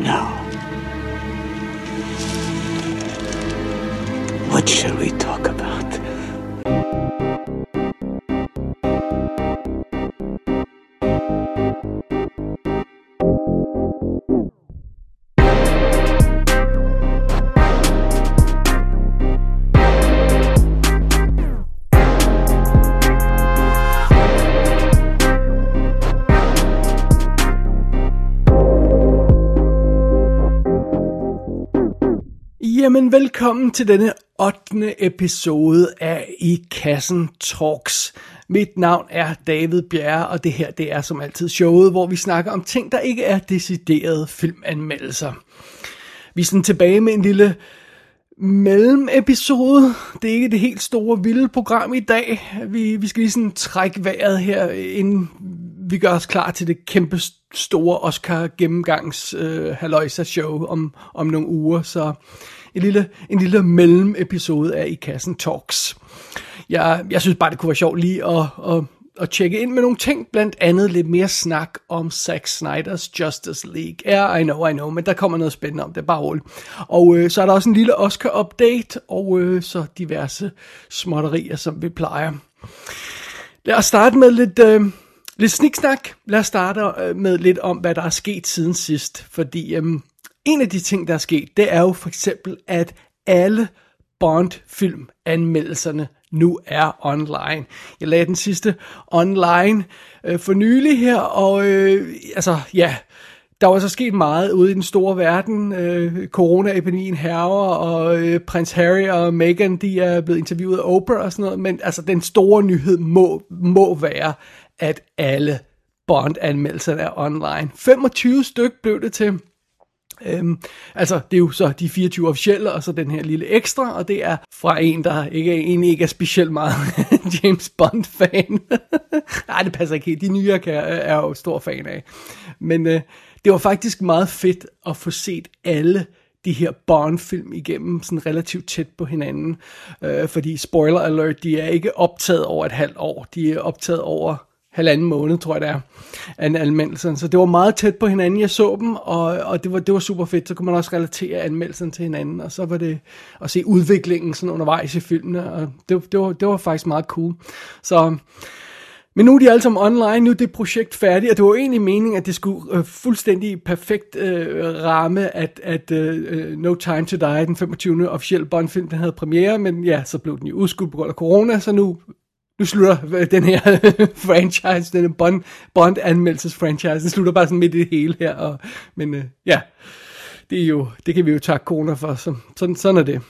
No. What shall we talk about? Jamen, velkommen til denne 8. episode af I Kassen Talks. Mit navn er David Bjerre, og det her det er som altid showet, hvor vi snakker om ting, der ikke er deciderede filmanmeldelser. Vi er sådan tilbage med en lille mellemepisode. Det er ikke det helt store, vilde program i dag. Vi, vi skal lige sådan trække vejret her, inden vi gør os klar til det kæmpe store Oscar gennemgangs øh, Haloisa show om, om nogle uger. Så en lille, en lille mellemepisode af I Kassen Talks. Jeg, jeg synes bare, det kunne være sjovt lige at, at, at tjekke ind med nogle ting, blandt andet lidt mere snak om Zack Snyder's Justice League. Ja, yeah, I know, I know, men der kommer noget spændende om det, bare roligt. Og øh, så er der også en lille Oscar-update, og øh, så diverse småtterier, som vi plejer. Lad os starte med lidt... Øh, Lidt sniksnak. Lad os starte øh, med lidt om, hvad der er sket siden sidst. Fordi øhm, en af de ting, der er sket, det er jo for eksempel, at alle Bond-film-anmeldelserne nu er online. Jeg lagde den sidste online øh, for nylig her, og øh, altså, ja, der var så sket meget ude i den store verden. Øh, Corona-epidemien herrer, og øh, prins Harry og Meghan, de er blevet interviewet af Oprah og sådan noget, men altså, den store nyhed må, må være, at alle Bond-anmeldelser er online. 25 styk blev det til. Øhm, altså, det er jo så de 24 officielle, og så den her lille ekstra, og det er fra en, der ikke, en ikke er specielt meget James Bond-fan. Nej, det passer ikke helt. De nye kan, er jo stor fan af. Men øh, det var faktisk meget fedt at få set alle de her Bond-film igennem sådan relativt tæt på hinanden. Øh, fordi, spoiler alert, de er ikke optaget over et halvt år. De er optaget over halvanden måned, tror jeg det er, af anmeldelsen. Så det var meget tæt på hinanden, jeg så dem, og, og det, var, det var super fedt. Så kunne man også relatere anmeldelsen til hinanden, og så var det at se udviklingen sådan undervejs i filmene, og det, det, var, det var faktisk meget cool. Så... Men nu er de alle sammen online, nu er det projekt færdigt, og det var egentlig meningen, at det skulle øh, fuldstændig perfekt øh, ramme, at, at øh, øh No Time to Die, den 25. officielle Bond-film, den havde premiere, men ja, så blev den jo udskudt på grund af corona, så nu nu slutter øh, den her franchise, den Bond, Bond anmeldelses franchise, den slutter bare sådan midt i det hele her, og, men øh, ja, det er jo, det kan vi jo takke corona for, så, sådan, sådan er det.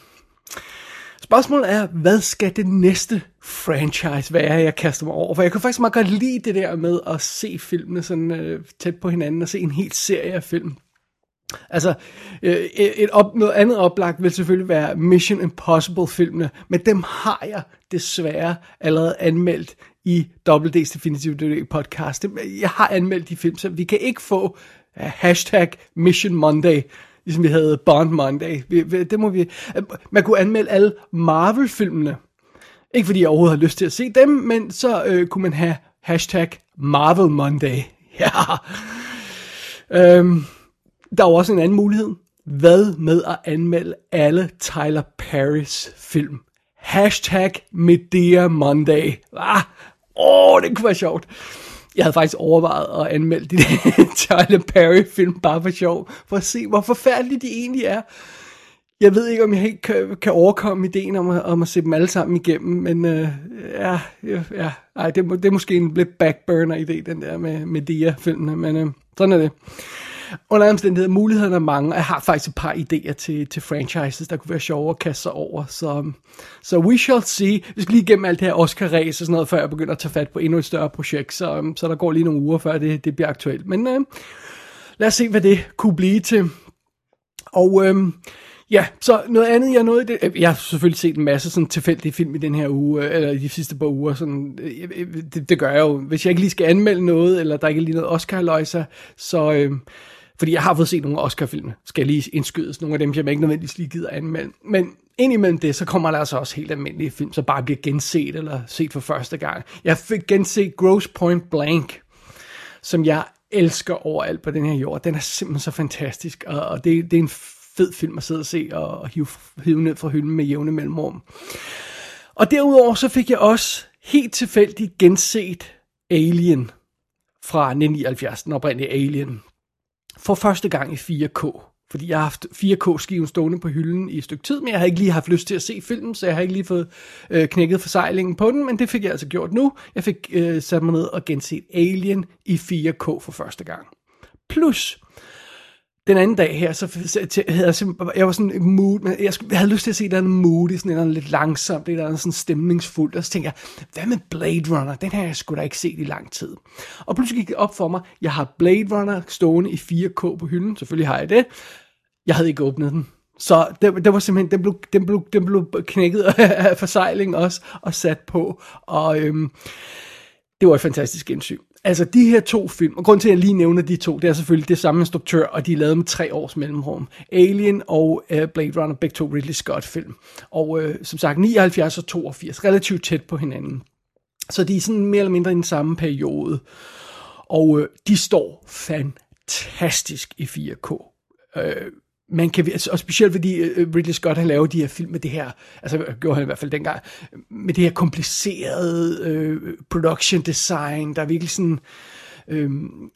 Spørgsmålet er, hvad skal det næste franchise være, jeg kaster mig over? For jeg kan faktisk meget godt lide det der med at se filmene sådan øh, tæt på hinanden, og se en hel serie af film. Altså, øh, et op, noget andet oplagt vil selvfølgelig være Mission Impossible-filmene, men dem har jeg desværre allerede anmeldt i WD's Definitive podcast. Jeg har anmeldt de film, så vi kan ikke få hashtag Mission Monday, ligesom vi havde Bond Monday. Det må vi, øh, man kunne anmelde alle Marvel-filmene. Ikke fordi jeg overhovedet har lyst til at se dem, men så øh, kunne man have hashtag Marvel Monday. Ja. Øhm, der er jo også en anden mulighed. Hvad med at anmelde alle Tyler Perrys film? Hashtag Medea Monday. Ah, åh, det kunne være sjovt. Jeg havde faktisk overvejet at anmelde de Tyler Perry film bare for sjov, for at se, hvor forfærdelige de egentlig er. Jeg ved ikke, om jeg helt kan, kan overkomme ideen om at, om at se dem alle sammen igennem, men øh, ja, ja ej, det, det er måske en lidt backburner idé, den der med med Medea-filmene, men øh, sådan er det under omstændigheder, mulighederne er mange, jeg har faktisk et par idéer til, til franchises, der kunne være sjove at kaste sig over, så, så we shall see. Vi skal lige igennem alt det her Oscar-race og sådan noget, før jeg begynder at tage fat på endnu et større projekt, så, så der går lige nogle uger, før det, det bliver aktuelt. Men øh, lad os se, hvad det kunne blive til. Og øh, Ja, så noget andet, jeg nåede, det, øh, jeg har selvfølgelig set en masse sådan tilfældige film i den her uge, øh, eller de sidste par uger, sådan, øh, det, det gør jeg jo. Hvis jeg ikke lige skal anmelde noget, eller der ikke er lige noget Oscar-løjser, så, øh, fordi jeg har fået set nogle Oscar-film, skal jeg lige indskydes, nogle af dem, jeg ikke nødvendigvis lige gider anmelde. Men indimellem det, så kommer der altså også helt almindelige film, som bare bliver genset eller set for første gang. Jeg fik genset Gross Point Blank, som jeg elsker overalt på den her jord. Den er simpelthen så fantastisk, og, og det, det er en fed film at sidde og se og, og hive, hive ned fra hylden med jævne mellemrum. Og derudover så fik jeg også helt tilfældigt genset Alien fra 1979, den oprindelige Alien, for første gang i 4K. Fordi jeg har haft 4K-skiven stående på hylden i et stykke tid, men jeg har ikke lige haft lyst til at se filmen, så jeg har ikke lige fået øh, knækket forsejlingen på den, men det fik jeg altså gjort nu. Jeg fik øh, sat mig ned og genset Alien i 4K for første gang. Plus, den anden dag her, så havde jeg simpelthen, jeg var sådan mood, men jeg, jeg havde lyst til at se den mood, sådan en lidt langsomt, det der sådan stemningsfuldt, og så tænkte jeg, hvad med Blade Runner? Den her jeg skulle da ikke set i lang tid. Og pludselig gik det op for mig, jeg har Blade Runner stående i 4K på hylden, selvfølgelig har jeg det. Jeg havde ikke åbnet den. Så det, det var simpelthen, den blev, den blev, den blev knækket af forsejling også, og sat på, og øhm, det var et fantastisk gensyn altså de her to film, og grund til at jeg lige nævner de to, det er selvfølgelig det samme instruktør, og de er lavet med tre års mellemrum. Alien og uh, Blade Runner, begge to Ridley Scott film. Og uh, som sagt 79 og 82, relativt tæt på hinanden. Så de er sådan mere eller mindre i den samme periode. Og uh, de står fantastisk i 4K. Uh, man kan, altså, og specielt fordi øh, øh, Ridley Scott har lavet de her film med det her, altså øh, gjorde han i hvert fald dengang, med det her komplicerede øh, production design, der er virkelig sådan, øh,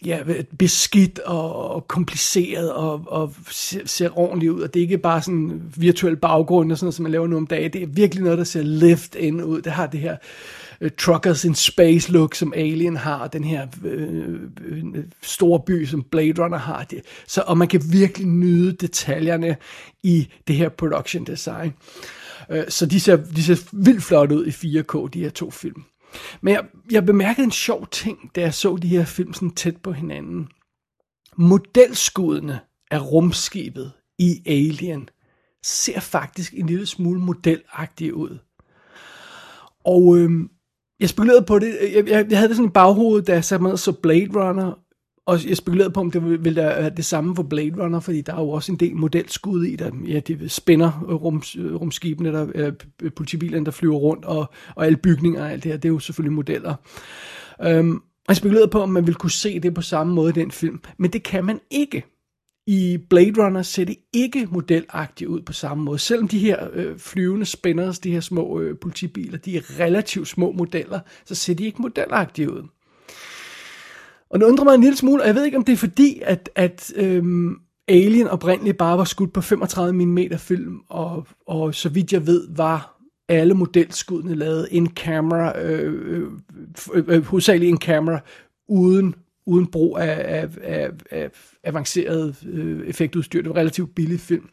ja, beskidt og, og kompliceret og, og ser, ser ordentligt ud, og det er ikke bare sådan virtuel baggrund og sådan noget, som man laver nu om dagen, det er virkelig noget, der ser lift ind ud, det har det her uh, truckers in space look, som Alien har, og den her uh, store by, som Blade Runner har. Det, så, og man kan virkelig nyde detaljerne i det her production design. Uh, så de ser, de ser vildt flot ud i 4K, de her to film. Men jeg, jeg bemærkede en sjov ting, da jeg så de her film sådan tæt på hinanden. Modelskuddene af rumskibet i Alien ser faktisk en lille smule modelagtige ud. Og øhm, jeg spekulerede på det, øh, jeg, jeg, jeg havde det sådan i baghovedet, da jeg satte mig så Blade Runner, og jeg spekulerede på, om det ville være øh, det samme for Blade Runner, fordi der er jo også en del modelskud i, der ja, de spænder øh, rum, rumskibene, der, eller politibilerne, der flyver rundt, og, og alle bygninger og alt det her, det er jo selvfølgelig modeller. Um, og jeg spekulerede på, om man ville kunne se det på samme måde i den film, men det kan man ikke. I Blade Runner ser det ikke modelagtigt ud på samme måde. Selvom de her øh, flyvende spinners, de her små øh, politibiler, de er relativt små modeller, så ser de ikke modelagtige ud. Og det undrer mig en lille smule, og jeg ved ikke, om det er fordi, at, at øhm, Alien oprindeligt bare var skudt på 35 mm film, og, og så vidt jeg ved, var alle modelskuddene lavet in camera, øh, øh, øh, øh hovedsageligt in camera, uden uden brug af, af, af, af avanceret øh, effektudstyr. Det var relativt billig film.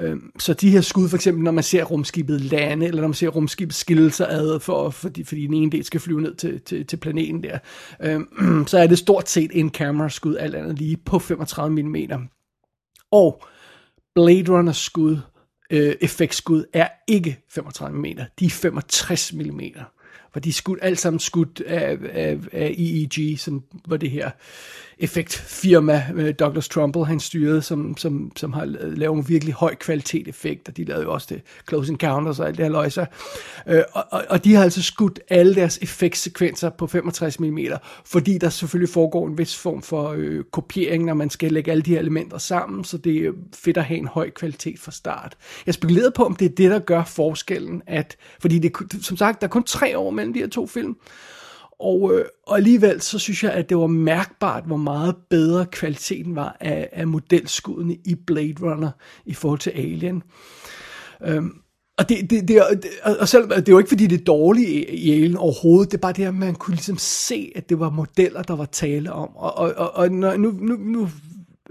Øh, så de her skud, for eksempel når man ser rumskibet lande, eller når man ser rumskibet skille sig ad, for, fordi, fordi den ene del skal flyve ned til, til, til planeten der, øh, så er det stort set en camera skud, alt andet lige, på 35 mm. Og Blade Runner skud, øh, effektskud, er ikke 35 mm, de er 65 mm for de skudt, alt sammen skudt af, af, af EEG, som var det her effektfirma, øh, Douglas Trumbull, han styrede, som, som, som har lavet en virkelig høj kvalitet effekt, og de lavede jo også det Close Encounters og alt det her løjser. Øh, og, og, og de har altså skudt alle deres effektsekvenser på 65 mm, fordi der selvfølgelig foregår en vis form for øh, kopiering, når man skal lægge alle de her elementer sammen, så det er fedt at have en høj kvalitet fra start. Jeg spekulerede på, om det er det, der gør forskellen, at, fordi det, som sagt, der er kun tre år mellem de her to film, og, øh, og alligevel så synes jeg, at det var mærkbart, hvor meget bedre kvaliteten var af, af modelskuddene i Blade Runner i forhold til Alien. Øhm, og det, det, det, og selv, det er jo ikke fordi det er dårligt i, Alien overhovedet, det er bare det at man kunne ligesom se, at det var modeller, der var tale om. Og, og, og, og nu, nu, nu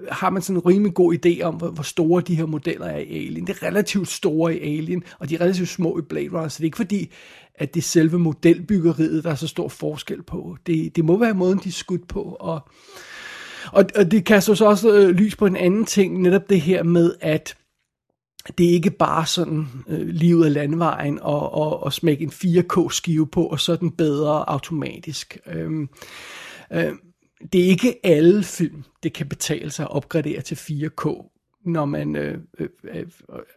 har man sådan en rimelig god idé om, hvor, hvor store de her modeller er i Alien. Det er relativt store i Alien, og de er relativt små i Blade Runner, så det er ikke fordi, at det er selve modelbyggeriet, der er så stor forskel på. Det, det må være måden, de er skudt på, og, og, og det kaster så også øh, lys på en anden ting, netop det her med, at det er ikke bare sådan øh, livet af landvejen og, og, og smække en 4K-skive på, og så er den bedre automatisk. Øhm, øh, det er ikke alle film, det kan betale sig at opgradere til 4K når man, øh, øh, øh,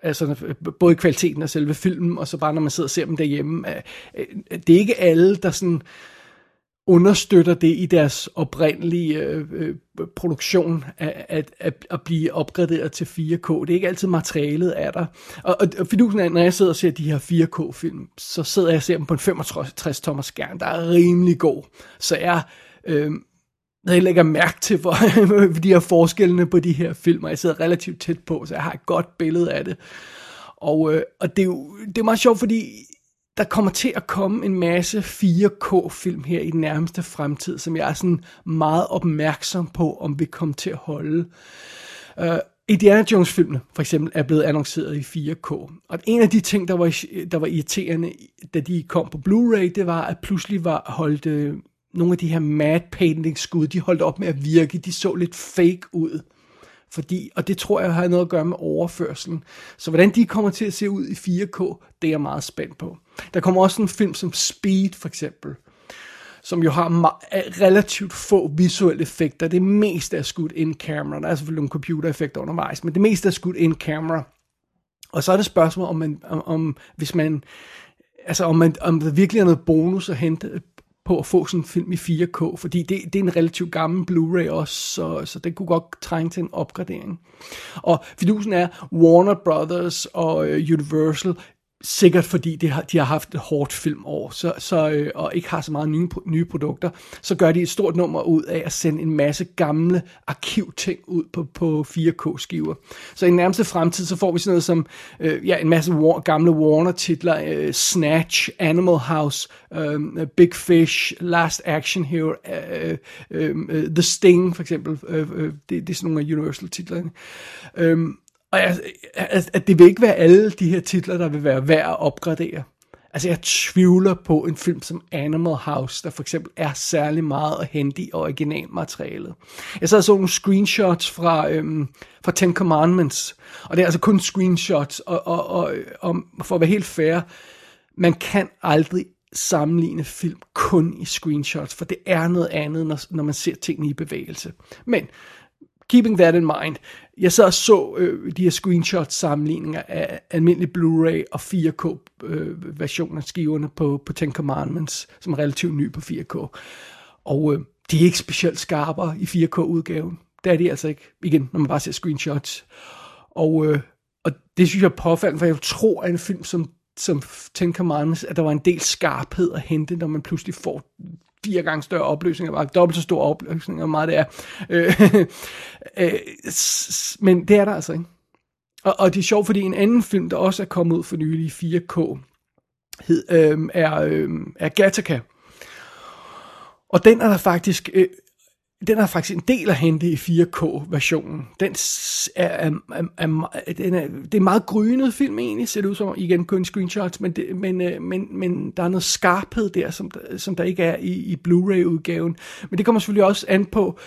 altså både kvaliteten af selve filmen, og så bare når man sidder og ser dem derhjemme, øh, øh, det er ikke alle, der sådan understøtter det i deres oprindelige øh, øh, produktion at, at, at, at blive opgraderet til 4K. Det er ikke altid materialet er der. Og, og, og fidusen er, når jeg sidder og ser de her 4K-film, så sidder jeg og ser dem på en 65-tommer skærm, der er rimelig god. Så jeg... Øh, jeg lægger mærke til for, de her forskellene på de her film, og jeg sidder relativt tæt på, så jeg har et godt billede af det. Og, øh, og det, er jo, det er meget sjovt, fordi der kommer til at komme en masse 4K-film her i den nærmeste fremtid, som jeg er sådan meget opmærksom på, om vi kommer til at holde. Uh, Indiana Jones-filmene, for eksempel, er blevet annonceret i 4K. Og en af de ting, der var, der var irriterende, da de kom på Blu-ray, det var, at pludselig var holdt øh, nogle af de her mad painting skud, de holdt op med at virke. De så lidt fake ud. Fordi, og det tror jeg har noget at gøre med overførselen. Så hvordan de kommer til at se ud i 4K, det er jeg meget spændt på. Der kommer også en film som Speed for eksempel, som jo har relativt få visuelle effekter. Det meste er skudt in camera. Der er selvfølgelig nogle computereffekter undervejs, men det meste er skudt in camera. Og så er det spørgsmål, om, man, om, om hvis man altså om, man, om der virkelig er noget bonus at hente på at få sådan en film i 4K, fordi det, det er en relativt gammel Blu-ray også, så, så den kunne godt trænge til en opgradering. Og fidusen er, Warner Brothers og øh, Universal Sikkert fordi det har, de har haft et hårdt filmår, så, så, øh, og ikke har så meget nye, nye produkter, så gør de et stort nummer ud af at sende en masse gamle arkivting ud på, på 4K-skiver. Så i nærmeste fremtid, så får vi sådan noget som øh, ja, en masse war, gamle Warner-titler, øh, Snatch, Animal House, øh, Big Fish, Last Action Hero, øh, øh, øh, The Sting for eksempel, øh, øh, det, det er sådan nogle af Universal-titlerne. Øh, og jeg, at, at det vil ikke være alle de her titler, der vil være værd at opgradere. Altså jeg tvivler på en film som Animal House, der for eksempel er særlig meget at hente i originalmaterialet. Jeg sad og så nogle screenshots fra, øhm, fra Ten Commandments, og det er altså kun screenshots, og, og, og, og for at være helt fair, man kan aldrig sammenligne film kun i screenshots, for det er noget andet, når, når man ser tingene i bevægelse. Men keeping that in mind, jeg så og så øh, de her screenshot sammenligninger af almindelig Blu-ray og 4K øh, version af skiverne på, på Ten Commandments, som er relativt ny på 4K. Og øh, de er ikke specielt skarpere i 4K-udgaven. Det er de altså ikke, igen, når man bare ser screenshots. Og, øh, og det synes jeg er påfaldende, for jeg tror, at en film som som Ten Commandments, at der var en del skarphed at hente, når man pludselig får fire gange større opløsning, bare dobbelt så stor opløsning, og meget det er. Øh, øh, men det er der altså ikke. Og, og det er sjovt, fordi en anden film, der også er kommet ud for nylig i 4K, hed, øh, er, øh, er Gattaca. Og den er der faktisk øh, den har faktisk en del at hente i 4K-versionen. Den er, er, er, er, den er, det er en meget grynet film egentlig, ser det ud som, igen kun screenshots, men, det, men, øh, men, men der er noget skarphed der, som, som der ikke er i, i Blu-ray-udgaven. Men det kommer selvfølgelig også an på,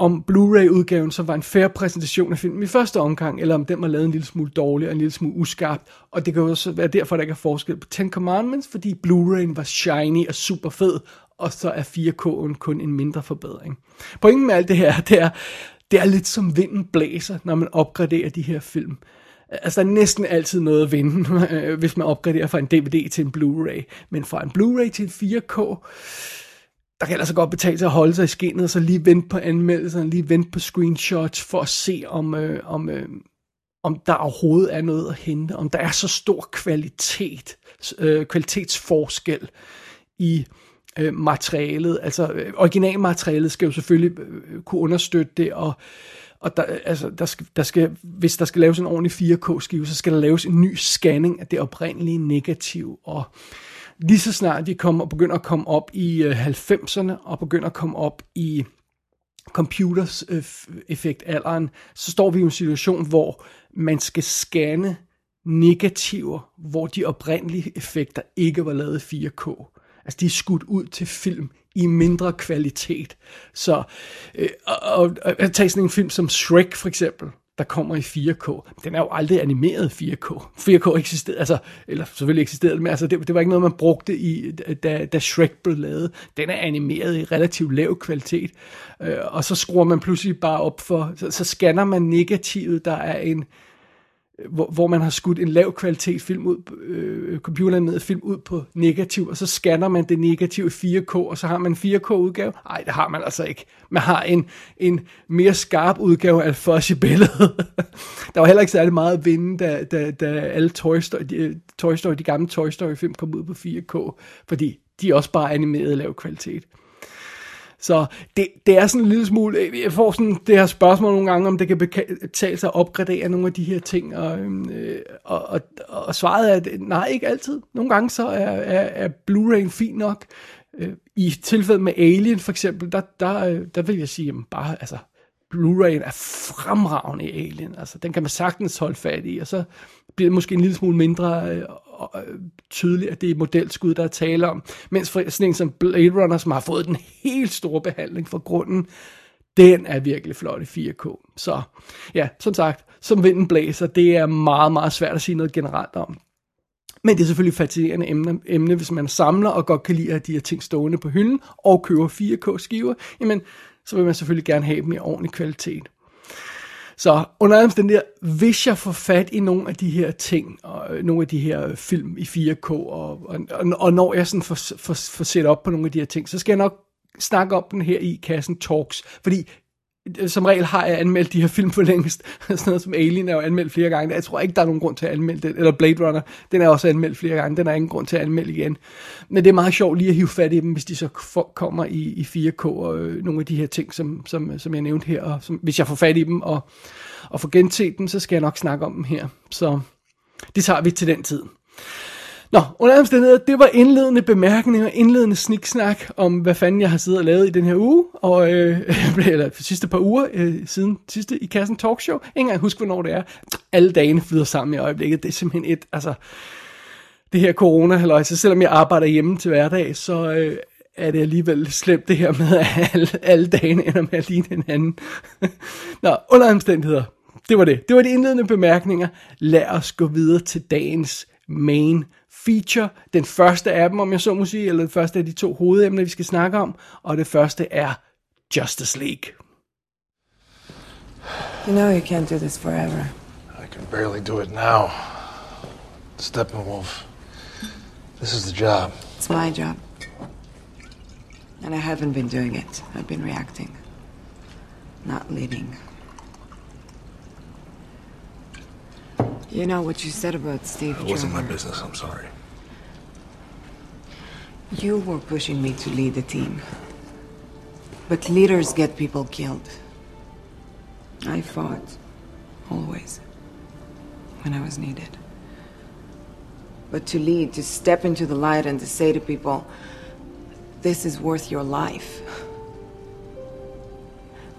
om Blu-ray-udgaven så var en færre præsentation af filmen i første omgang, eller om den var lavet en lille smule dårlig og en lille smule uskarp. Og det kan jo også være derfor, der ikke er forskel på Ten Commandments, fordi Blu-rayen var shiny og super fed, og så er 4K'en kun en mindre forbedring. Pointen med alt det her, det er, det er lidt som vinden blæser, når man opgraderer de her film. Altså, der er næsten altid noget at vinde, hvis man opgraderer fra en DVD til en Blu-ray. Men fra en Blu-ray til en 4K, der kan altså godt betale sig at holde sig i skinnet, og så lige vente på anmeldelserne, lige vente på screenshots, for at se, om, øh, om, øh, om der overhovedet er noget at hente, om der er så stor kvalitet, øh, kvalitetsforskel i øh, materialet. Altså øh, originalmaterialet skal jo selvfølgelig øh, kunne understøtte det, og, og der, altså, der skal, der skal, hvis der skal laves en ordentlig 4K-skive, så skal der laves en ny scanning af det oprindelige negativ, og lige så snart de kommer, begynder at komme op i øh, 90'erne, og begynder at komme op i computers øh, effektalderen, så står vi i en situation, hvor man skal scanne negativer, hvor de oprindelige effekter ikke var lavet i 4K. Altså, de er skudt ud til film i mindre kvalitet. Så, øh, og, og, og tage sådan en film som Shrek for eksempel, der kommer i 4K. Den er jo aldrig animeret 4K. 4K eksisterede, altså, eller selvfølgelig eksisterede men altså, det, det var ikke noget, man brugte i, da, da Shrek blev lavet. Den er animeret i relativt lav kvalitet, øh, og så skruer man pludselig bare op for, så, så scanner man negativet, der er en, hvor, hvor man har skudt en lav kvalitet film ud, øh, computeranimeret film ud på negativ, og så scanner man det negative 4K, og så har man en 4K-udgave. Nej, det har man altså ikke. Man har en, en mere skarp udgave af fuzzy billede. der var heller ikke særlig meget at vinde, da, da, da alle Toy Story, de, Toy Story, de gamle Toy Story film kom ud på 4K, fordi de er også bare animeret lav kvalitet. Så det, det er sådan en lille smule, øh, jeg får sådan det her spørgsmål nogle gange, om det kan betale sig at opgradere nogle af de her ting, og, øhm, øh, og, og, og svaret er, at nej, ikke altid. Nogle gange så er, er, er Blu-ray fin nok. Øh, I tilfældet med Alien for eksempel, der, der, øh, der vil jeg sige, jamen bare, altså, Blu-ray'en er fremragende i Alien. Altså, den kan man sagtens holde fat i, og så bliver det måske en lille smule mindre og, tydeligt, at det er modelskud, der er tale om. Mens for sådan en som Blade Runner, som har fået den helt store behandling fra grunden, den er virkelig flot i 4K. Så ja, som sagt, som vinden blæser, det er meget, meget svært at sige noget generelt om. Men det er selvfølgelig fascinerende emne, emne, hvis man samler og godt kan lide at de her ting stående på hylden og køber 4K-skiver, jamen så vil man selvfølgelig gerne have dem i ordentlig kvalitet. Så under der, hvis jeg får fat i nogle af de her ting, og øh, nogle af de her øh, film i 4K, og, og, og når jeg sådan får, får, får set op på nogle af de her ting, så skal jeg nok snakke om den her i kassen Talks, fordi som regel har jeg anmeldt de her film for længst. Sådan noget som Alien er jo anmeldt flere gange. Jeg tror ikke, der er nogen grund til at anmelde den. Eller Blade Runner, den er også anmeldt flere gange. Den er ingen grund til at anmelde igen. Men det er meget sjovt lige at hive fat i dem, hvis de så kommer i, i 4K og øh, nogle af de her ting, som, som, som jeg nævnte her. Og som, hvis jeg får fat i dem og, og får genset dem, så skal jeg nok snakke om dem her. Så det tager vi til den tid. Nå, under omstændigheder, det var indledende bemærkninger, indledende sniksnak om, hvad fanden jeg har siddet og lavet i den her uge, og, øh, eller for sidste par uger, øh, siden sidste i kassen talkshow. Ingen engang huske, hvornår det er. Alle dagene flyder sammen i øjeblikket. Det er simpelthen et, altså, det her corona halløj, så selvom jeg arbejder hjemme til hverdag, så øh, er det alligevel slemt det her med, at alle, alle dagene ender med at ligne hinanden. Nå, under omstændigheder, det var det. Det var de indledende bemærkninger. Lad os gå videre til dagens main feature. Den første af dem, om jeg så må sige, eller den første af de to hovedemner, vi skal snakke om. Og det første er Justice League. You know you can't do this forever. I can barely do it now. Steppenwolf, this is the job. It's my job. And I haven't been doing it. I've been reacting, not leading. You know what you said about Steve It wasn't my Trevor. business, I'm sorry. You were pushing me to lead the team. But leaders get people killed. I fought. Always. When I was needed. But to lead, to step into the light and to say to people, this is worth your life.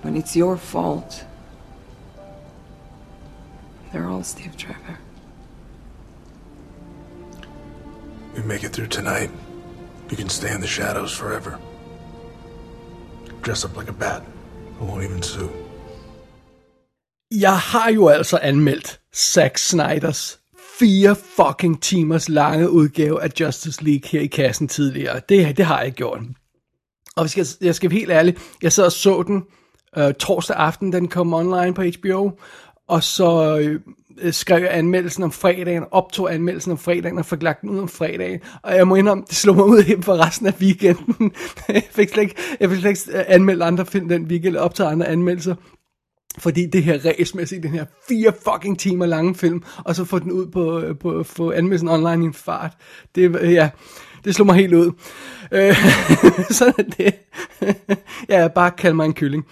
When it's your fault. They're all Steve Trevor. We make it through tonight. You can stay in the shadows forever. Dress up like a bat. I won't even sue. Jeg har jo altså anmeldt Zack Snyders fire fucking timers lange udgave af Justice League her i kassen tidligere. Det, det har jeg gjort. Og jeg skal, jeg skal være helt ærlig, jeg sad og så den øh, torsdag aften, den kom online på HBO, og så øh, skrev jeg anmeldelsen om fredagen, optog anmeldelsen om fredagen og fik lagt den ud om fredagen. Og jeg må indrømme, det slog mig ud helt for resten af weekenden. jeg fik slet ikke, jeg fik slet ikke øh, anmeldt andre film den weekend, optaget andre anmeldelser. Fordi det her race med at se den her fire fucking timer lange film, og så få den ud på, øh, på få anmeldelsen online i en fart. Det, øh, ja, det slog mig helt ud. Øh, sådan er det. ja, bare kald mig en kylling.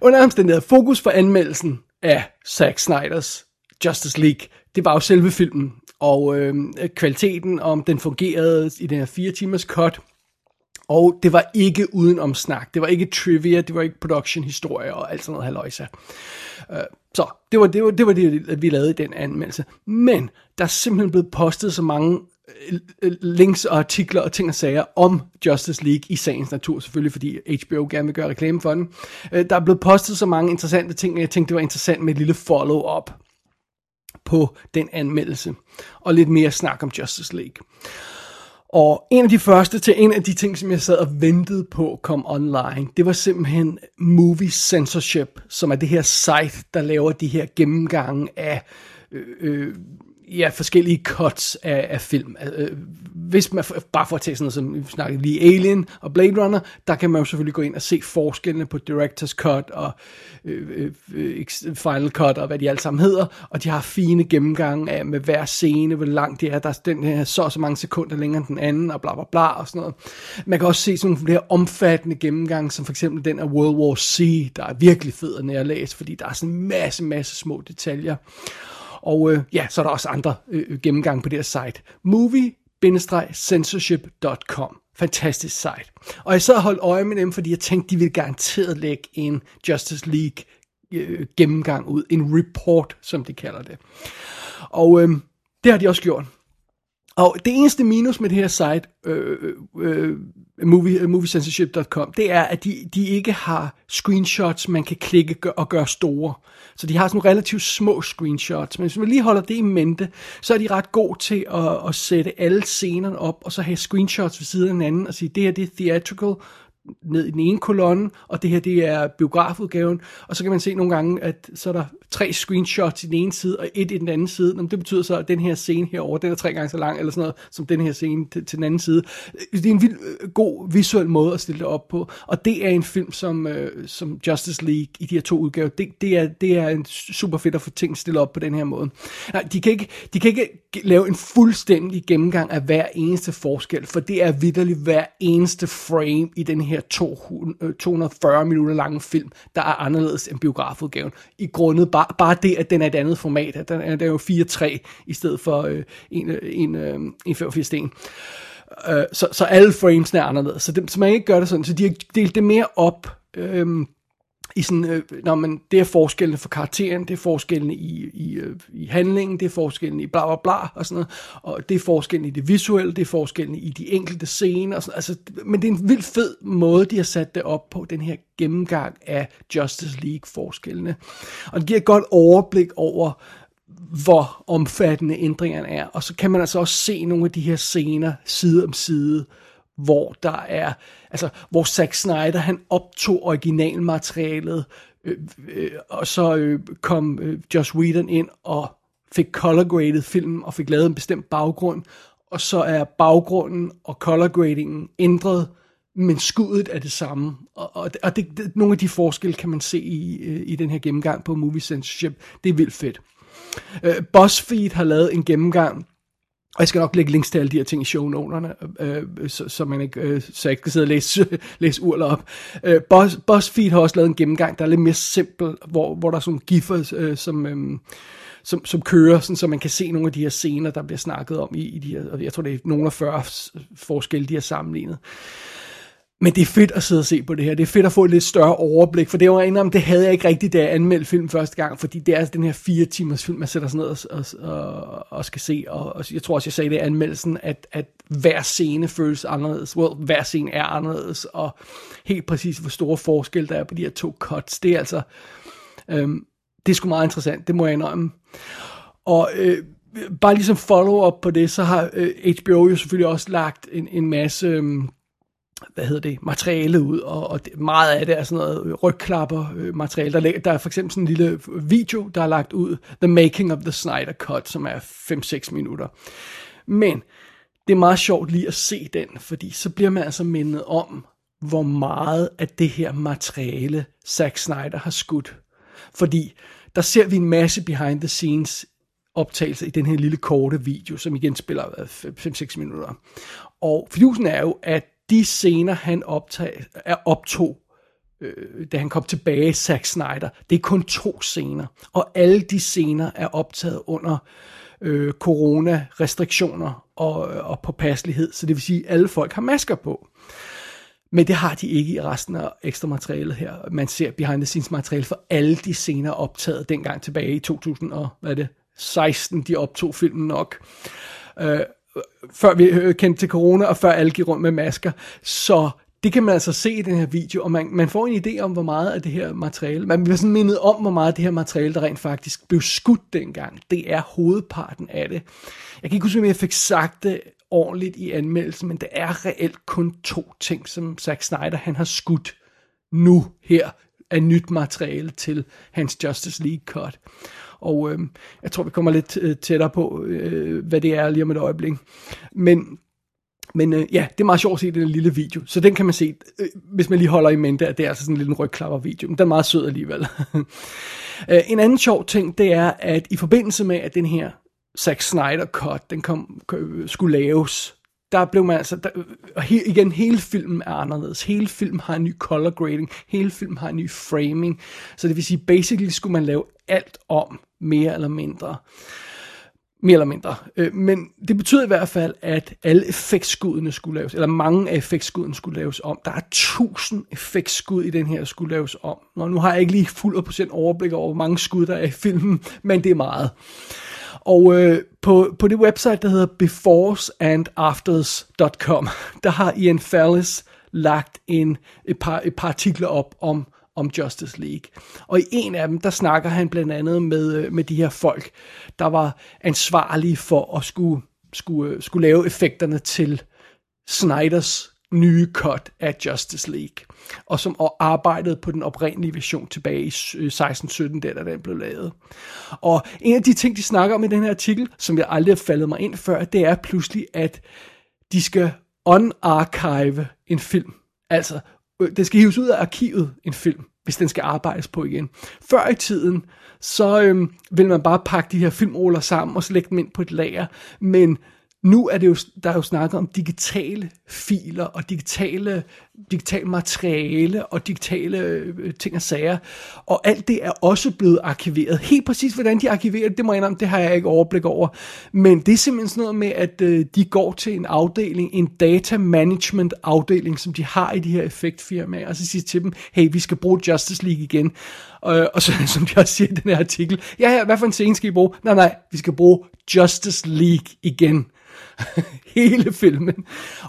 Under omstændigheder, fokus for anmeldelsen af Zack Snyders Justice League, det var jo selve filmen, og øh, kvaliteten, om den fungerede i den her fire timers cut, og det var ikke uden om snak. Det var ikke trivia, det var ikke production historie og alt sådan noget haløjsa. Uh, øh, så det var, det var det, var det, vi lavede i den anmeldelse. Men der er simpelthen blevet postet så mange Øh, øh, links og artikler og ting og sager om Justice League i sagens natur, selvfølgelig fordi HBO gerne vil gøre reklame for den. Øh, der er blevet postet så mange interessante ting, at jeg tænkte, det var interessant med et lille follow-up på den anmeldelse. Og lidt mere snak om Justice League. Og en af de første til en af de ting, som jeg sad og ventede på kom online, det var simpelthen Movie Censorship, som er det her site, der laver de her gennemgange af øh, øh, ja, forskellige cuts af, af film. Øh, øh hvis man, bare for at tage sådan noget som, vi snakkede lige Alien og Blade Runner, der kan man jo selvfølgelig gå ind og se forskellene på Director's Cut og øh, øh, øh Final Cut og hvad de alle sammen hedder, og de har fine gennemgange af med hver scene, hvor langt det er, der er den her så så mange sekunder længere end den anden, og bla bla bla og sådan noget. Man kan også se sådan nogle flere omfattende gennemgange, som for eksempel den af World War C, der er virkelig fed at nærlæse, fordi der er sådan en masse, masse små detaljer. Og øh, ja, så er der også andre øh, øh gennemgang på det her site. movie-censorship.com Fantastisk site. Og jeg sad og holdt øje med dem, fordi jeg tænkte, de ville garanteret lægge en Justice League øh, gennemgang ud. En report, som de kalder det. Og øh, det har de også gjort. Og det eneste minus med det her site, øh, øh, øh movie, øh, moviecensorship.com, det er, at de, de ikke har screenshots, man kan klikke og gøre store. Så de har sådan nogle relativt små screenshots. Men hvis man lige holder det i mente, så er de ret gode til at, at sætte alle scenerne op, og så have screenshots ved siden af hinanden, og sige, det her det er theatrical, ned i den ene kolonne, og det her det er biografudgaven, og så kan man se nogle gange, at så er der tre screenshots i den ene side, og et i den anden side. Nå, det betyder så, at den her scene herover den er tre gange så lang, eller sådan noget, som den her scene til, til den anden side. Det er en vild øh, god visuel måde at stille det op på, og det er en film som, øh, som Justice League i de her to udgaver, det, det, er, det er en super fedt at få ting stillet op på den her måde. Nej, de kan ikke, de kan ikke lave en fuldstændig gennemgang af hver eneste forskel, for det er vidderligt hver eneste frame i den her her 240 øh, minutter lange film, der er anderledes end biografudgaven. I grundet bare, bare det, at den er et andet format. At den er, den er jo 4-3 i stedet for øh, en, øh, en, øh, en 85. Øh, så, så alle framesene er anderledes. Så, det, så man ikke gør det sådan. Så de har delt det mere op. Øh, i sådan, øh, når man, det er forskellene for karakteren, det er forskellene i, i, øh, i handlingen, det er forskellene i bla bla bla og sådan noget, og det er forskellene i det visuelle, det er forskellene i de enkelte scener, og sådan, altså, men det er en vildt fed måde, de har sat det op på, den her gennemgang af Justice League forskellene, og det giver et godt overblik over, hvor omfattende ændringerne er, og så kan man altså også se nogle af de her scener side om side, hvor der er, altså, hvor Zack Snyder, han optog originalmaterialet, øh, øh, og så øh, kom øh, Josh Whedon ind og fik color graded filmen og fik lavet en bestemt baggrund, og så er baggrunden og color gradingen ændret, men skuddet er det samme. Og, og, og det, det, nogle af de forskelle kan man se i, øh, i den her gennemgang på Movie Censorship. Det er vildt fedt. Uh, BuzzFeed har lavet en gennemgang og jeg skal nok lægge links til alle de her ting i shownoterne, øh, øh, så, så, man ikke, øh, så jeg ikke skal sidde og læse, læse urler op. Øh, Buzz, BuzzFeed har også lavet en gennemgang, der er lidt mere simpel, hvor, hvor der er sådan nogle giffer, øh, som, øh, som, som kører, sådan, så man kan se nogle af de her scener, der bliver snakket om i, i de her, jeg tror det er nogle af 40 forskelle, de har sammenlignet. Men det er fedt at sidde og se på det her. Det er fedt at få et lidt større overblik, for det var en det havde jeg ikke rigtigt, da jeg anmeldte film første gang, fordi det er altså den her fire timers film, man sætter sig ned og, og, og, og skal se, og, og jeg tror også, jeg sagde det i anmeldelsen, at, at hver scene føles anderledes, well, hver scene er anderledes, og helt præcis, hvor store forskel der er på de her to cuts, det er altså, øhm, det er sgu meget interessant, det må jeg indrømme. Og øh, bare ligesom follow-up på det, så har øh, HBO jo selvfølgelig også lagt en, en masse... Øh, hvad hedder det, materiale ud, og, og det, meget af det er sådan noget øh, rygklapper øh, materiale. Der, der er for eksempel sådan en lille video, der er lagt ud, The Making of the Snyder Cut, som er 5-6 minutter. Men det er meget sjovt lige at se den, fordi så bliver man altså mindet om, hvor meget af det her materiale Zack Snyder har skudt. Fordi der ser vi en masse behind the scenes optagelser i den her lille korte video, som igen spiller 5-6 minutter. Og fidusen er jo, at de scener, han optag, er optog, øh, da han kom tilbage, Zack Snyder, det er kun to scener. Og alle de scener er optaget under øh, corona-restriktioner og, øh, og påpasselighed. Så det vil sige, at alle folk har masker på. Men det har de ikke i resten af ekstra materialet her. Man ser behind the scenes materiale for alle de scener optaget dengang tilbage i 2000 og, hvad er det, 16, de optog filmen nok. Øh, før vi øh, kendte til corona, og før alle gik rundt med masker. Så det kan man altså se i den her video, og man, man får en idé om, hvor meget af det her materiale, man bliver sådan mindet om, hvor meget af det her materiale, der rent faktisk blev skudt dengang. Det er hovedparten af det. Jeg kan ikke huske, om jeg fik sagt det ordentligt i anmeldelsen, men det er reelt kun to ting, som Zack Snyder han har skudt nu her af nyt materiale til hans Justice League cut. Og øh, jeg tror, vi kommer lidt øh, tættere på, øh, hvad det er lige om et øjeblik. Men men øh, ja, det er meget sjovt at se den lille video, så den kan man se, øh, hvis man lige holder i mente, at det er altså sådan en lille rygklapper video, men den er meget sød alligevel. Øh, en anden sjov ting, det er, at i forbindelse med, at den her Zack Snyder cut, den kom, øh, skulle laves, der blev man altså, der, og he, igen, hele filmen er anderledes. Hele filmen har en ny color grading, hele filmen har en ny framing, så det vil sige, basically skulle man lave alt om, mere eller mindre. Mere eller mindre. Øh, men det betyder i hvert fald, at alle effektskuddene skulle laves, eller mange af effektskuddene skulle laves om. Der er tusind effektskud i den her, skulle laves om. Nå, nu har jeg ikke lige fuld procent overblik over, hvor mange skud der er i filmen, men det er meget. Og øh, på, på det website, der hedder beforesandafters.com, der har Ian Fallis lagt en, et, par, et par artikler op om, om Justice League. Og i en af dem, der snakker han blandt andet med, øh, med de her folk, der var ansvarlige for at skulle, skulle, øh, skulle lave effekterne til Snyders nye cut af Justice League, og som arbejdede på den oprindelige version tilbage i 16-17, øh, der da den blev lavet. Og en af de ting, de snakker om i den her artikel, som jeg aldrig har faldet mig ind før, det er pludselig, at de skal unarchive en film. Altså, øh, det skal hives ud af arkivet, en film, hvis den skal arbejdes på igen. Før i tiden, så øhm, vil man bare pakke de her filmruller sammen og så lægge dem ind på et lager, men nu er det jo, der er jo snakket om digitale filer og digitale, digital materiale og digitale øh, ting og sager. Og alt det er også blevet arkiveret. Helt præcis hvordan de arkiverer det, det må jeg indrømme, det har jeg ikke overblik over. Men det er simpelthen sådan noget med, at øh, de går til en afdeling, en data management afdeling, som de har i de her effektfirmaer, og så siger til dem, hey, vi skal bruge Justice League igen. Øh, og så, som de også siger i den her artikel, ja, ja, hvad for en scene skal I bruge? Nej, nej, vi skal bruge Justice League igen. hele filmen.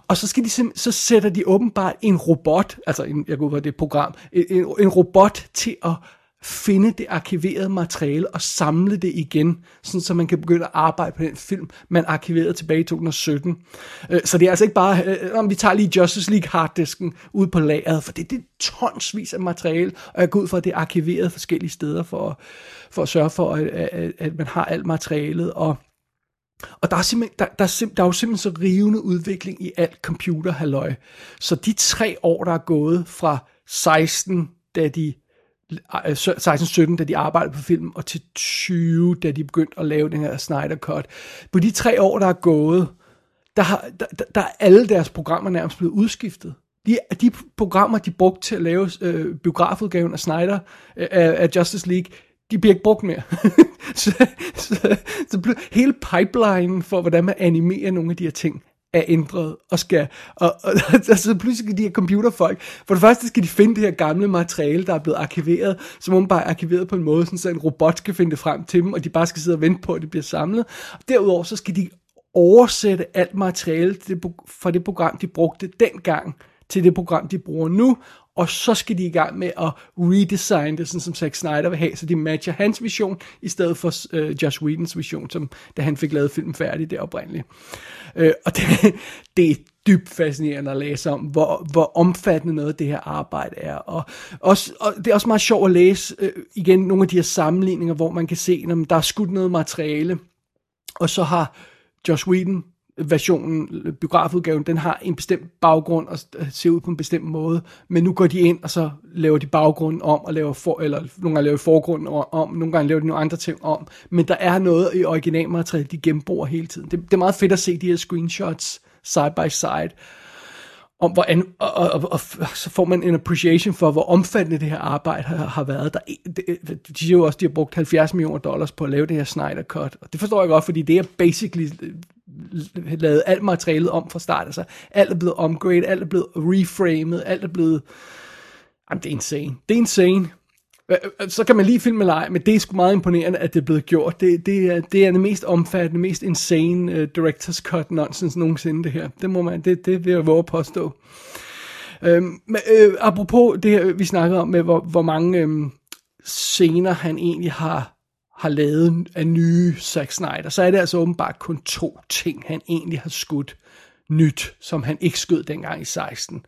Og så, skal de så sætter de åbenbart en robot, altså en, jeg går ud fra det program, en, en robot til at finde det arkiverede materiale og samle det igen, sådan så man kan begynde at arbejde på den film, man arkiverede tilbage i 2017. Øh, så det er altså ikke bare, øh, om vi tager lige Justice League harddisken ud på lageret, for det, det er tonsvis af materiale, og jeg går ud fra, at det er arkiveret forskellige steder for, for at sørge for, at, at, at man har alt materialet, og og der er, simpelthen, der, der, er der er jo simpelthen så rivende udvikling i alt computerhalløj. Så de tre år, der er gået fra 16, da de øh, øh, 16-17, da de arbejdede på film, og til 20, da de begyndte at lave den her Snyder Cut. På de tre år, der er gået, der, har, der, der er alle deres programmer nærmest blevet udskiftet. De, de programmer, de brugte til at lave øh, biografudgaven af Snyder, øh, af Justice League, de bliver ikke brugt mere. så, så, så hele pipeline for, hvordan man animerer nogle af de her ting, er ændret og skal, og, og, og så altså, pludselig skal de her computerfolk, for det første skal de finde det her gamle materiale, der er blevet arkiveret, som bare er arkiveret på en måde, sådan, så en robot skal finde det frem til dem, og de bare skal sidde og vente på, at det bliver samlet. Og derudover så skal de oversætte alt materiale fra det program, de brugte dengang, til det program, de bruger nu, og så skal de i gang med at redesigne det, sådan som Zack Snyder vil have, så de matcher hans vision, i stedet for øh, Josh Whedons vision, som da han fik lavet filmen færdig det oprindeligt. Øh, og det, det er dybt fascinerende at læse om, hvor, hvor omfattende noget det her arbejde er. Og, også, og det er også meget sjovt at læse øh, igen nogle af de her sammenligninger, hvor man kan se, når der er skudt noget materiale, og så har Josh Whedon versionen, biografudgaven, den har en bestemt baggrund og ser ud på en bestemt måde, men nu går de ind, og så laver de baggrunden om, og laver for, eller nogle gange laver forgrunden om, nogle gange laver de nogle andre ting om, men der er noget i originalmaterialet, de gennembor hele tiden. Det, det er meget fedt at se de her screenshots side by side, om hvordan, og, og, og, og, så får man en appreciation for, hvor omfattende det her arbejde har, har været. Der, det, de siger jo også, at de har brugt 70 millioner dollars på at lave det her Snyder Cut, og det forstår jeg godt, fordi det er basically lavet alt materialet om fra start. Altså, alt er blevet omgradet, alt er blevet reframed, alt er blevet... Jamen, det er insane. Det er insane. Så kan man lige filme eller ej, men det er sgu meget imponerende, at det er blevet gjort. Det, det, er, det er det mest omfattende, mest insane uh, director's cut nonsense nogensinde, det her. Det må man, det, det vil jeg våge at påstå. Øhm, men, øh, apropos det her, vi snakkede om, med hvor, hvor mange øhm, scener han egentlig har har lavet af nye Zack Snyder, så er det altså åbenbart kun to ting, han egentlig har skudt nyt, som han ikke skød dengang i 16.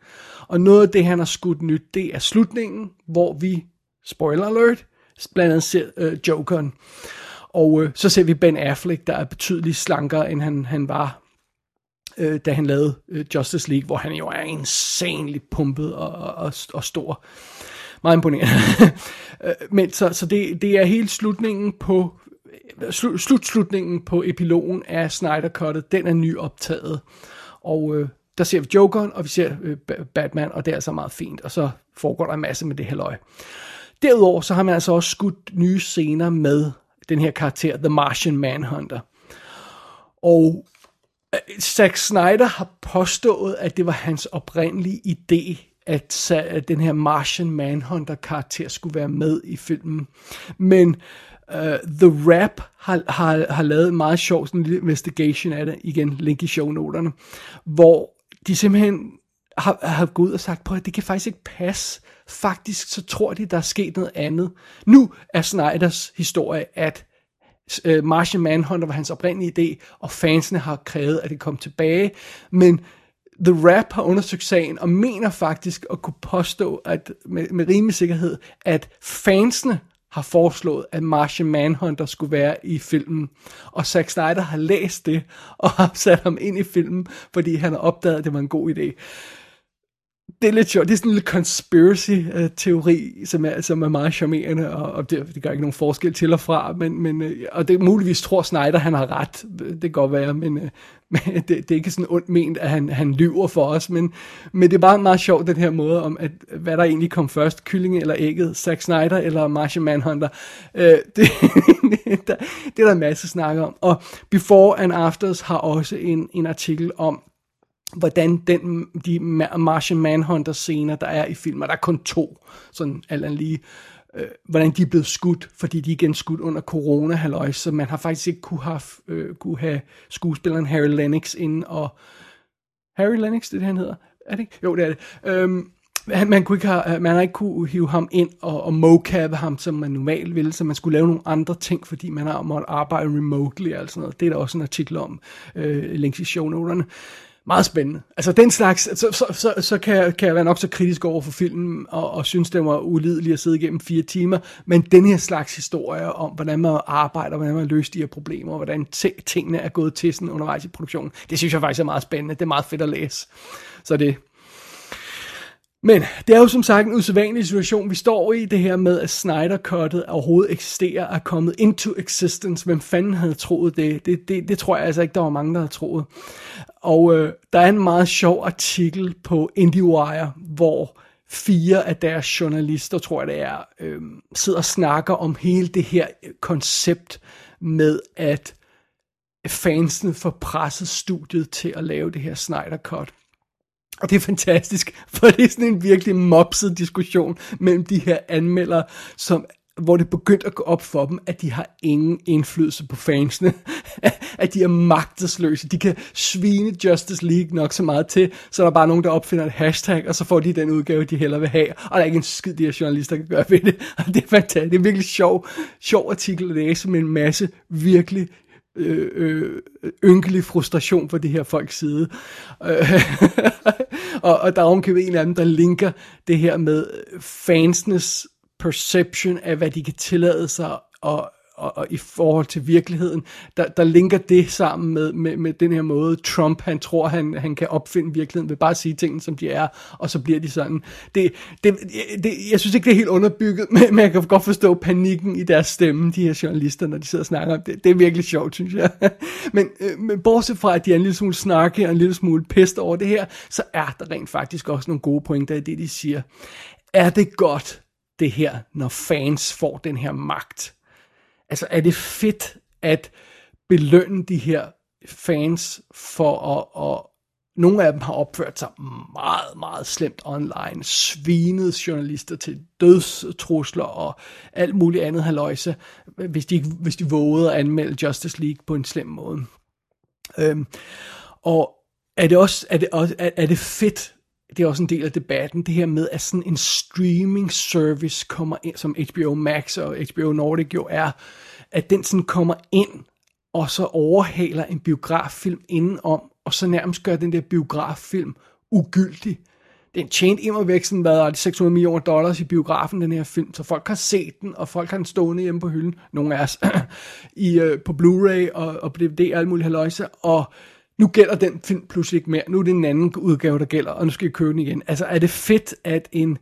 Og noget af det, han har skudt nyt, det er slutningen, hvor vi, spoiler alert, blandt andet ser øh, Jokeren. og øh, så ser vi Ben Affleck, der er betydeligt slankere, end han, han var, øh, da han lavede øh, Justice League, hvor han jo er insanely pumpet og, og, og stor. Meget imponerende. Øh, men så, så det, det er helt slutningen på øh, slutslutningen på epilogen af Snyder Cuttet, den er nyoptaget. Og øh, der ser vi Jokeren, og vi ser øh, Batman, og det er altså meget fint. Og så foregår der en masse med det her løg. Derudover så har man altså også skudt nye scener med den her karakter, The Martian Manhunter. Og øh, Zack Snyder har påstået, at det var hans oprindelige idé, at, at den her Martian Manhunter karakter skulle være med i filmen. Men uh, The Rap har, har, har lavet en meget sjov sådan en lille investigation af det, igen link i shownoterne, hvor de simpelthen har, har gået ud og sagt, prøv at det kan faktisk ikke passe. Faktisk så tror de, der er sket noget andet. Nu er Snyders historie, at øh, Martian Manhunter var hans oprindelige idé, og fansene har krævet, at det kom tilbage. Men The Rap har undersøgt sagen, og mener faktisk at kunne påstå, at med, med rimelig sikkerhed, at fansene har foreslået, at Martian Manhunter skulle være i filmen. Og Zack Snyder har læst det, og har sat ham ind i filmen, fordi han har opdaget, at det var en god idé det er lidt sjovt. Det er sådan en lille conspiracy-teori, øh, som er, som er meget charmerende, og, og det, det gør ikke nogen forskel til og fra, men, men, øh, og det muligvis tror Snyder, han har ret. Det kan godt være, men, øh, men det, det er ikke sådan ondt ment, at han, han lyver for os, men, men det er bare meget sjovt, den her måde om, at hvad der egentlig kom først, kyllingen eller ægget, Zack Snyder eller Martian Manhunter. Øh, det, det, der, det er der en masse snak om. Og Before and Afters har også en, en artikel om, hvordan den, de Martian Manhunter scener, der er i filmen, der er kun to, sådan alt lige, øh, hvordan de er blevet skudt, fordi de er igen skudt under corona halløj, så man har faktisk ikke kunne have, øh, kunne have skuespilleren Harry Lennox ind og Harry Lennox, det er det, han hedder? Er det ikke? Jo, det er det. Øhm, man, kunne ikke have, øh, man har ikke kunne hive ham ind og, og mocap ham, som man normalt ville, så man skulle lave nogle andre ting, fordi man har måttet arbejde remotely og sådan noget. Det er der også en artikel om, øh, links i shownoterne meget spændende. Altså den slags, så, så, så, så kan, jeg, kan jeg være nok så kritisk over for filmen, og, og synes, det var ulideligt at sidde igennem fire timer, men den her slags historie om, hvordan man arbejder, hvordan man løser de her problemer, og hvordan tingene er gået til sådan undervejs i produktionen, det synes jeg faktisk er meget spændende. Det er meget fedt at læse. Så det, men det er jo som sagt en usædvanlig situation, vi står i, det her med, at Snyder Cuttet overhovedet eksisterer, er kommet into existence. Hvem fanden havde troet det? Det, det, det tror jeg altså ikke, der var mange, der havde troet. Og øh, der er en meget sjov artikel på IndieWire, hvor fire af deres journalister, tror jeg det er, øh, sidder og snakker om hele det her øh, koncept med, at fansene får presset studiet til at lave det her Snyder Cut. Og det er fantastisk, for det er sådan en virkelig mopset diskussion mellem de her anmeldere, som hvor det begyndte at gå op for dem, at de har ingen indflydelse på fansene. at de er magtesløse. De kan svine Justice League nok så meget til, så der er bare nogen, der opfinder et hashtag, og så får de den udgave, de hellere vil have. Og der er ikke en skid, de her journalister kan gøre ved det. Og det er fantastisk. Det er virkelig sjov, sjov artikel at læse med en masse virkelig øh, øh, ynkelig frustration for de her folks side. Øh, og, og der er omkøbet en af dem, der linker det her med fansenes perception af, hvad de kan tillade sig og og, og i forhold til virkeligheden, der, der linker det sammen med, med, med den her måde, Trump han tror, han, han kan opfinde virkeligheden ved bare at sige tingene, som de er, og så bliver de sådan. Det, det, det, jeg synes ikke, det er helt underbygget, men, men jeg kan godt forstå panikken i deres stemme, de her journalister, når de sidder og snakker om det. Det er virkelig sjovt, synes jeg. men, øh, men bortset fra, at de er en lille smule snakke og en lille smule pest over det her, så er der rent faktisk også nogle gode pointer i det, de siger. Er det godt, det her, når fans får den her magt? Altså, er det fedt at belønne de her fans for at, at nogle af dem har opført sig meget, meget slemt online, svinet journalister til dødstrusler og alt muligt andet haløjse, hvis de, hvis de vågede at anmelde Justice League på en slem måde. Øhm, og er det også, er det, også, er, er det fedt, det er også en del af debatten, det her med, at sådan en streaming service kommer ind, som HBO Max og HBO Nordic jo er, at den sådan kommer ind, og så overhaler en biograffilm indenom, og så nærmest gør den der biograffilm ugyldig. den tjente immer væk sådan, hvad er det, 600 millioner dollars i biografen, den her film, så folk har set den, og folk har den stående hjemme på hylden, nogle af os, i, øh, på Blu-ray og, og DVD og alt muligt haløjse, og nu gælder den film pludselig ikke mere, nu er det en anden udgave, der gælder, og nu skal jeg købe den igen. Altså er det fedt, at en,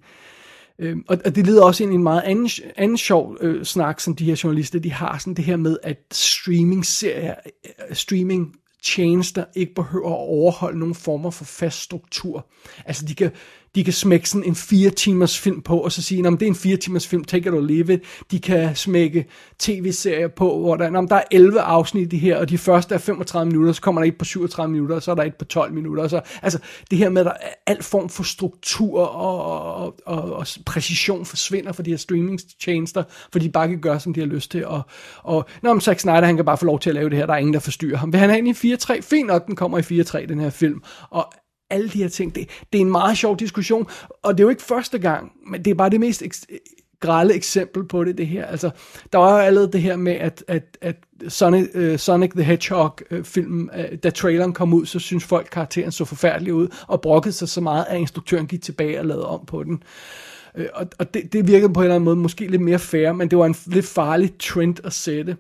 øh, og, og det leder også ind i en meget anden, anden sjov øh, snak, som de her journalister, de har, sådan det her med, at streaming-serier, øh, streaming tjenester ikke behøver at overholde nogen former for fast struktur. Altså de kan, de kan smække sådan en fire timers film på, og så sige, om det er en fire timers film, take it or leave it. De kan smække tv-serier på, hvor der, der er 11 afsnit i her, og de første er 35 minutter, så kommer der et på 37 minutter, og så er der et på 12 minutter. Så, altså det her med, at der er alt form for struktur og, og, og, og præcision forsvinder for de her streaming-tjenester, for de bare kan gøre, som de har lyst til. Og, og når om Zack Snyder, han kan bare få lov til at lave det her, der er ingen, der forstyrrer ham. Vil han have en i 4-3? Fint nok, den kommer i 4-3, den her film. Og alle de her ting. Det, det er en meget sjov diskussion, og det er jo ikke første gang, men det er bare det mest ek- grælde eksempel på det, det her. Altså, der var jo allerede det her med, at, at, at Sonic, uh, Sonic the Hedgehog-filmen, øh, uh, øh, uh, da traileren kom ud, så synes folk, karakteren så forfærdelig ud, og brokkede sig så meget, at instruktøren gik tilbage og lavede om på den. Uh, og og det, det virkede på en eller anden måde måske lidt mere fair, men det var en lidt farlig trend at sætte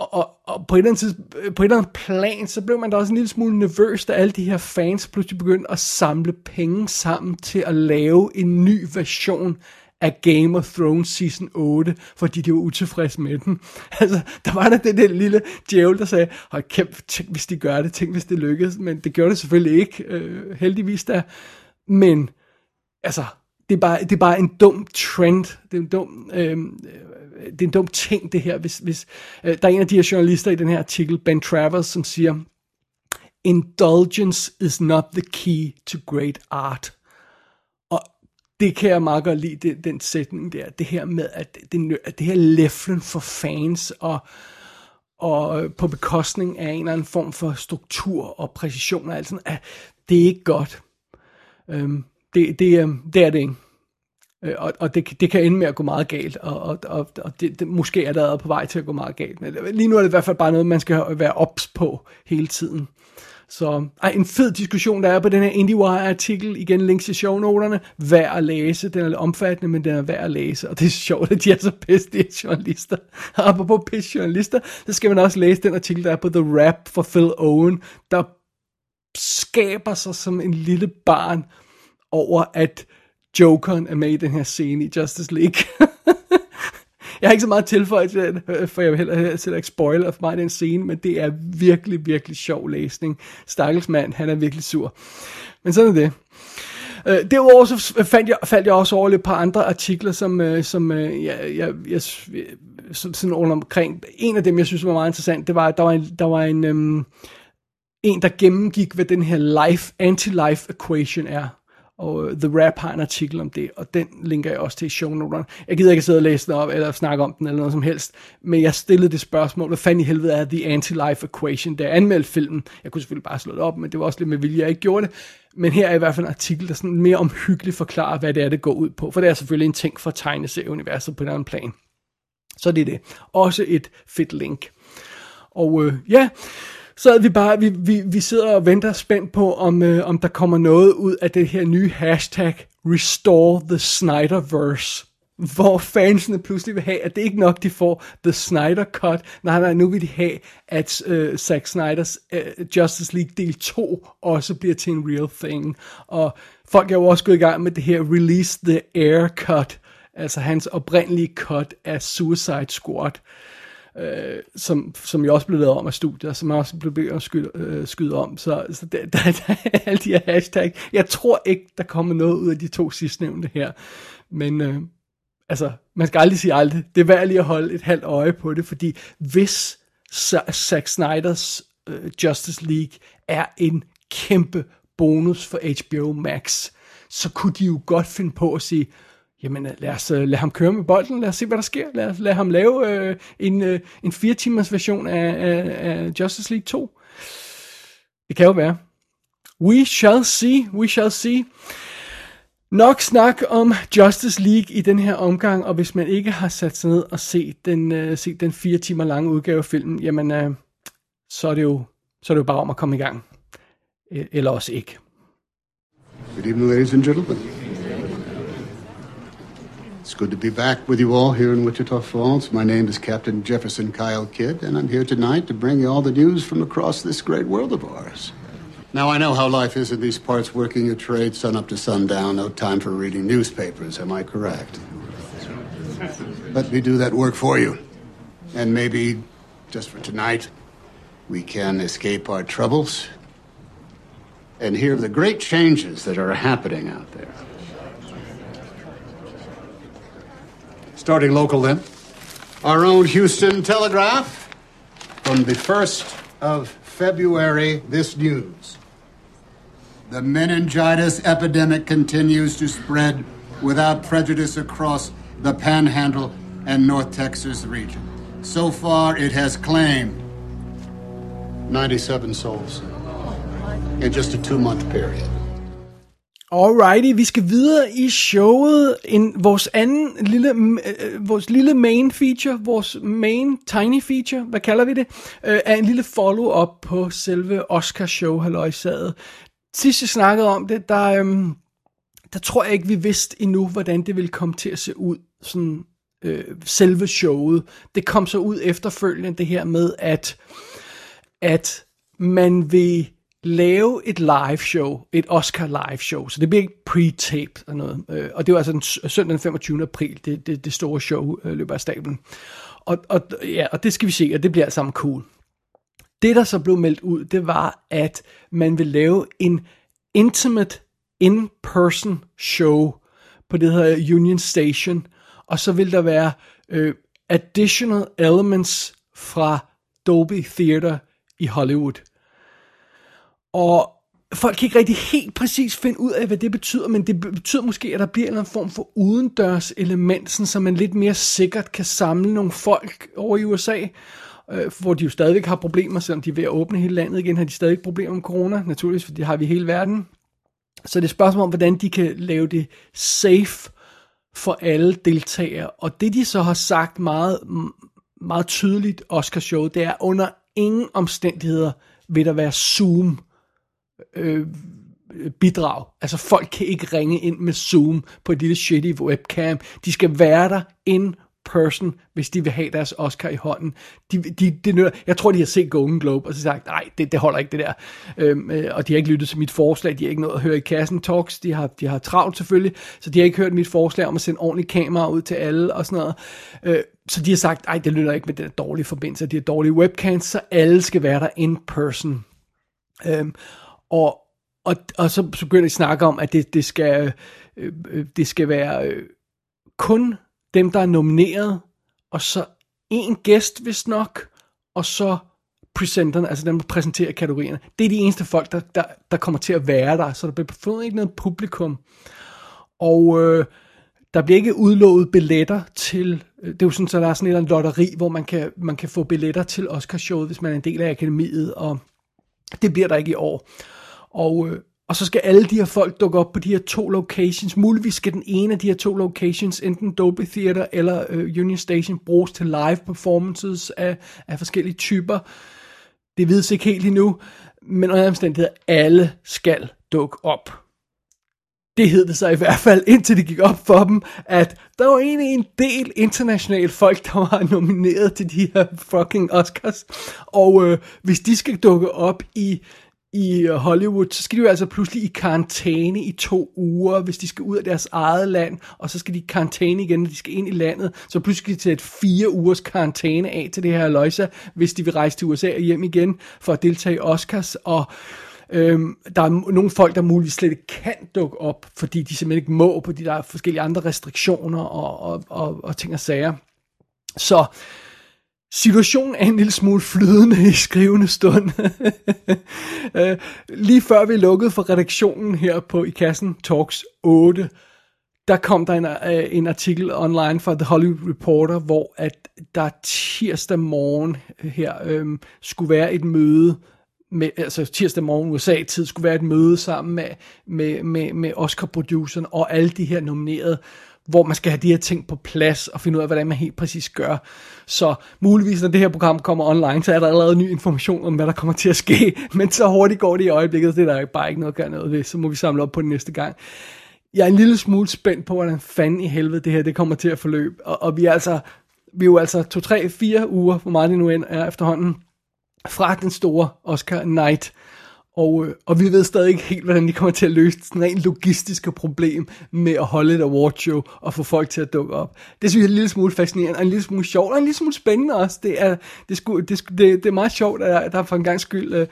og, og, og på, et eller andet øh, på et eller andet plan, så blev man da også en lille smule nervøs, da alle de her fans pludselig begyndte at samle penge sammen til at lave en ny version af Game of Thrones Season 8, fordi de var utilfredse med den. Altså, der var der det der lille djævel, der sagde, hold kæft, tænk hvis de gør det, tænk hvis det lykkes, men det gjorde det selvfølgelig ikke, øh, heldigvis da. Men, altså, det er, bare, det er bare en dum trend, det er en dum, øh, det er en dum ting det her, hvis, hvis øh, der er en af de her journalister i den her artikel, Ben Travers, som siger, indulgence is not the key to great art. Og det kan jeg meget godt lide, det, den sætning der, det her med, at det, at det her læflen for fans, og, og på bekostning af en eller anden form for struktur og præcision og alt sådan, at det er ikke godt. Øhm, det, det, øhm, det er det ikke. Øh, og, og det, det kan ende med at gå meget galt, og, og, og, og det, det, måske er der på vej til at gå meget galt. Men lige nu er det i hvert fald bare noget, man skal være ops på hele tiden. Så ej, en fed diskussion, der er på den her IndieWire-artikel. Igen, links i shownoterne. Værd at læse. Den er lidt omfattende, men den er værd at læse. Og det er sjovt, at de er så pisse, journalister. Og apropos pisse journalister, så skal man også læse den artikel, der er på The Rap for Phil Owen, der skaber sig som en lille barn over, at Jokeren er med i den her scene i Justice League. jeg har ikke så meget tilføjet til den, øh, for jeg vil heller heller ikke spoiler for mig den scene, men det er virkelig, virkelig sjov læsning. Stakkels mand, han er virkelig sur. Men sådan er det. Uh, derudover så fandt jeg, faldt jeg også over et par andre artikler, som, øh, som ja, jeg, jeg, jeg, sådan rundt omkring. En af dem, jeg synes var meget interessant, det var, at der var en, der var en, um, en der gennemgik, hvad den her life, anti-life equation er og øh, The Rap har en artikel om det, og den linker jeg også til i shownoterne. Jeg gider ikke sidde og læse den op, eller snakke om den, eller noget som helst, men jeg stillede det spørgsmål, hvad fanden i helvede er The Anti-Life Equation, da jeg anmeldte filmen. Jeg kunne selvfølgelig bare slå det op, men det var også lidt med vilje, jeg ikke gjorde det. Men her er i hvert fald en artikel, der sådan mere omhyggeligt forklarer, hvad det er, det går ud på, for det er selvfølgelig en ting for tegneserieuniverset på en anden plan. Så det er det. Også et fedt link. Og øh, ja, så vi bare, vi, vi, vi sidder og venter spændt på, om, øh, om der kommer noget ud af det her nye hashtag, Restore the Snyderverse hvor fansene pludselig vil have, at det ikke nok, de får The Snyder Cut. Nej, nej, nu vil de have, at øh, Zack Snyders øh, Justice League del 2 også bliver til en real thing. Og folk er jo også gået i gang med det her Release the Air Cut, altså hans oprindelige cut af Suicide Squad øh, øh, som, som jo også blev lavet om af studier, som også blev at skyde, øh, skyde om. Så, så der, der, der er alle de her hashtag. Jeg tror ikke, der kommer noget ud af de to sidstnævnte her. Men øh, altså, man skal aldrig sige aldrig. Det er værd lige at holde et halvt øje på det, fordi hvis Zack Snyders øh, Justice League er en kæmpe bonus for HBO Max, så kunne de jo godt finde på at sige, jamen øh, lad os øh, lad ham køre med bolden, lad os se, hvad der sker. Lad, os, lad ham lave øh, en, øh, en fire timers version af, af, af Justice League 2. Det kan jo være. We shall see, we shall see. Nok snak om Justice League i den her omgang, og hvis man ikke har sat sig ned og set den, øh, set den fire timer lange udgave af filmen, jamen øh, så, er det jo, så er det jo bare om at komme i gang. E-, eller også ikke. Good evening, ladies and gentlemen. It's good to be back with you all here in Wichita Falls. My name is Captain Jefferson Kyle Kidd, and I'm here tonight to bring you all the news from across this great world of ours. Now, I know how life is in these parts, working your trade sun up to sundown, no time for reading newspapers, am I correct? Let me do that work for you. And maybe, just for tonight, we can escape our troubles and hear the great changes that are happening out there. Starting local then, our own Houston Telegraph. From the 1st of February, this news. The meningitis epidemic continues to spread without prejudice across the Panhandle and North Texas region. So far, it has claimed 97 souls in just a two-month period. Alrighty, vi skal videre i showet. En, vores anden lille, øh, øh, vores lille main feature, vores main tiny feature, hvad kalder vi det, øh, er en lille follow-up på selve Oscar show halløjsaget. Sidst jeg snakkede om det, der, øh, der tror jeg ikke, vi vidste endnu, hvordan det ville komme til at se ud, sådan øh, selve showet. Det kom så ud efterfølgende, det her med, at, at man vil lave et live show, et Oscar live show, så det bliver ikke pre-taped og noget. Øh, og det var altså den søndag den 25. april, det, det, det store show øh, løber af stablen. Og, og, ja, og det skal vi se, og det bliver alt sammen cool. Det, der så blev meldt ud, det var, at man vil lave en intimate in-person show på det her Union Station, og så vil der være øh, additional elements fra Dolby Theater i Hollywood. Og folk kan ikke rigtig helt præcis finde ud af, hvad det betyder, men det betyder måske, at der bliver en form for udendørs element, sådan, så man lidt mere sikkert kan samle nogle folk over i USA, øh, hvor de jo stadigvæk har problemer, selvom de er ved at åbne hele landet igen, har de stadig problemer med corona, naturligvis, for det har vi hele verden. Så det er et spørgsmål om, hvordan de kan lave det safe for alle deltagere. Og det de så har sagt meget, meget tydeligt, Oscar Show, det er under ingen omstændigheder vil der være Zoom Øh, øh, bidrag. Altså folk kan ikke ringe ind med Zoom på et lille shitty webcam. De skal være der in person, hvis de vil have deres Oscar i hånden. De, de, de, jeg tror, de har set Golden Globe, og så sagt, nej, det, det holder ikke det der. Øhm, øh, og de har ikke lyttet til mit forslag, de har ikke noget at høre i kassen talks, de har, de har travlt selvfølgelig, så de har ikke hørt mit forslag om at sende ordentligt kamera ud til alle og sådan noget. Øh, så de har sagt, nej, det lytter ikke med den dårlige forbindelse, de har dårlige webcams, så alle skal være der in person. Øhm, og, og, og så begynder de at snakke om, at det, det, skal, øh, øh, det skal være øh, kun dem, der er nomineret, og så en gæst, hvis nok, og så presenterne, altså dem, der præsenterer kategorierne. Det er de eneste folk, der, der, der kommer til at være der, så der bliver fundet ikke noget publikum. Og øh, der bliver ikke udlovet billetter til, øh, det er jo sådan, så der er sådan et lotteri, hvor man kan, man kan få billetter til Oscarshowet, hvis man er en del af akademiet, og det bliver der ikke i år. Og, øh, og så skal alle de her folk dukke op på de her to locations. Muligvis skal den ene af de her to locations, enten Dolby Theater eller øh, Union Station, bruges til live performances af, af forskellige typer. Det vides ikke helt endnu, men under omstændigheder, alle skal dukke op. Det hed det så i hvert fald, indtil det gik op for dem, at der var egentlig en del internationale folk, der var nomineret til de her fucking Oscars. Og øh, hvis de skal dukke op i i øh, Hollywood, så skal de jo altså pludselig i karantæne i to uger, hvis de skal ud af deres eget land, og så skal de i karantæne igen, når de skal ind i landet. Så pludselig skal de tage et fire ugers karantæne af til det her løjse, hvis de vil rejse til USA og hjem igen for at deltage i Oscars. Og øhm, der er nogle folk, der muligvis slet ikke kan dukke op, fordi de simpelthen ikke må, fordi der er forskellige andre restriktioner og, og, og, og ting og sager. Så Situationen er en lille smule flydende i skrivende stund. Øh, lige før vi lukkede for redaktionen her på I Kassen Talks 8, der kom der en, øh, en artikel online fra The Hollywood Reporter, hvor at der tirsdag morgen her øhm, skulle være et møde, med, altså tirsdag morgen USA-tid, skulle være et møde sammen med, med, med, med Oscar-produceren og alle de her nominerede, hvor man skal have de her ting på plads og finde ud af, hvordan man helt præcis gør. Så muligvis, når det her program kommer online, så er der allerede ny information om, hvad der kommer til at ske. Men så hurtigt går det i øjeblikket, så det er der bare ikke noget at gøre noget ved. Så må vi samle op på den næste gang. Jeg er en lille smule spændt på, hvordan fanden i helvede det her det kommer til at forløbe. Og, og vi er altså, vi er jo altså to, tre, fire uger, hvor meget det nu end er efterhånden, fra den store Oscar Night. Og, øh, og vi ved stadig ikke helt, hvordan de kommer til at løse sådan rent logistiske problem med at holde et awardshow og få folk til at dukke op. Det synes jeg er en lille smule fascinerende, og en lille smule sjovt, og en lille smule spændende også. Det er, det sku, det, det, det er meget sjovt, at der for en gang skyld, øh,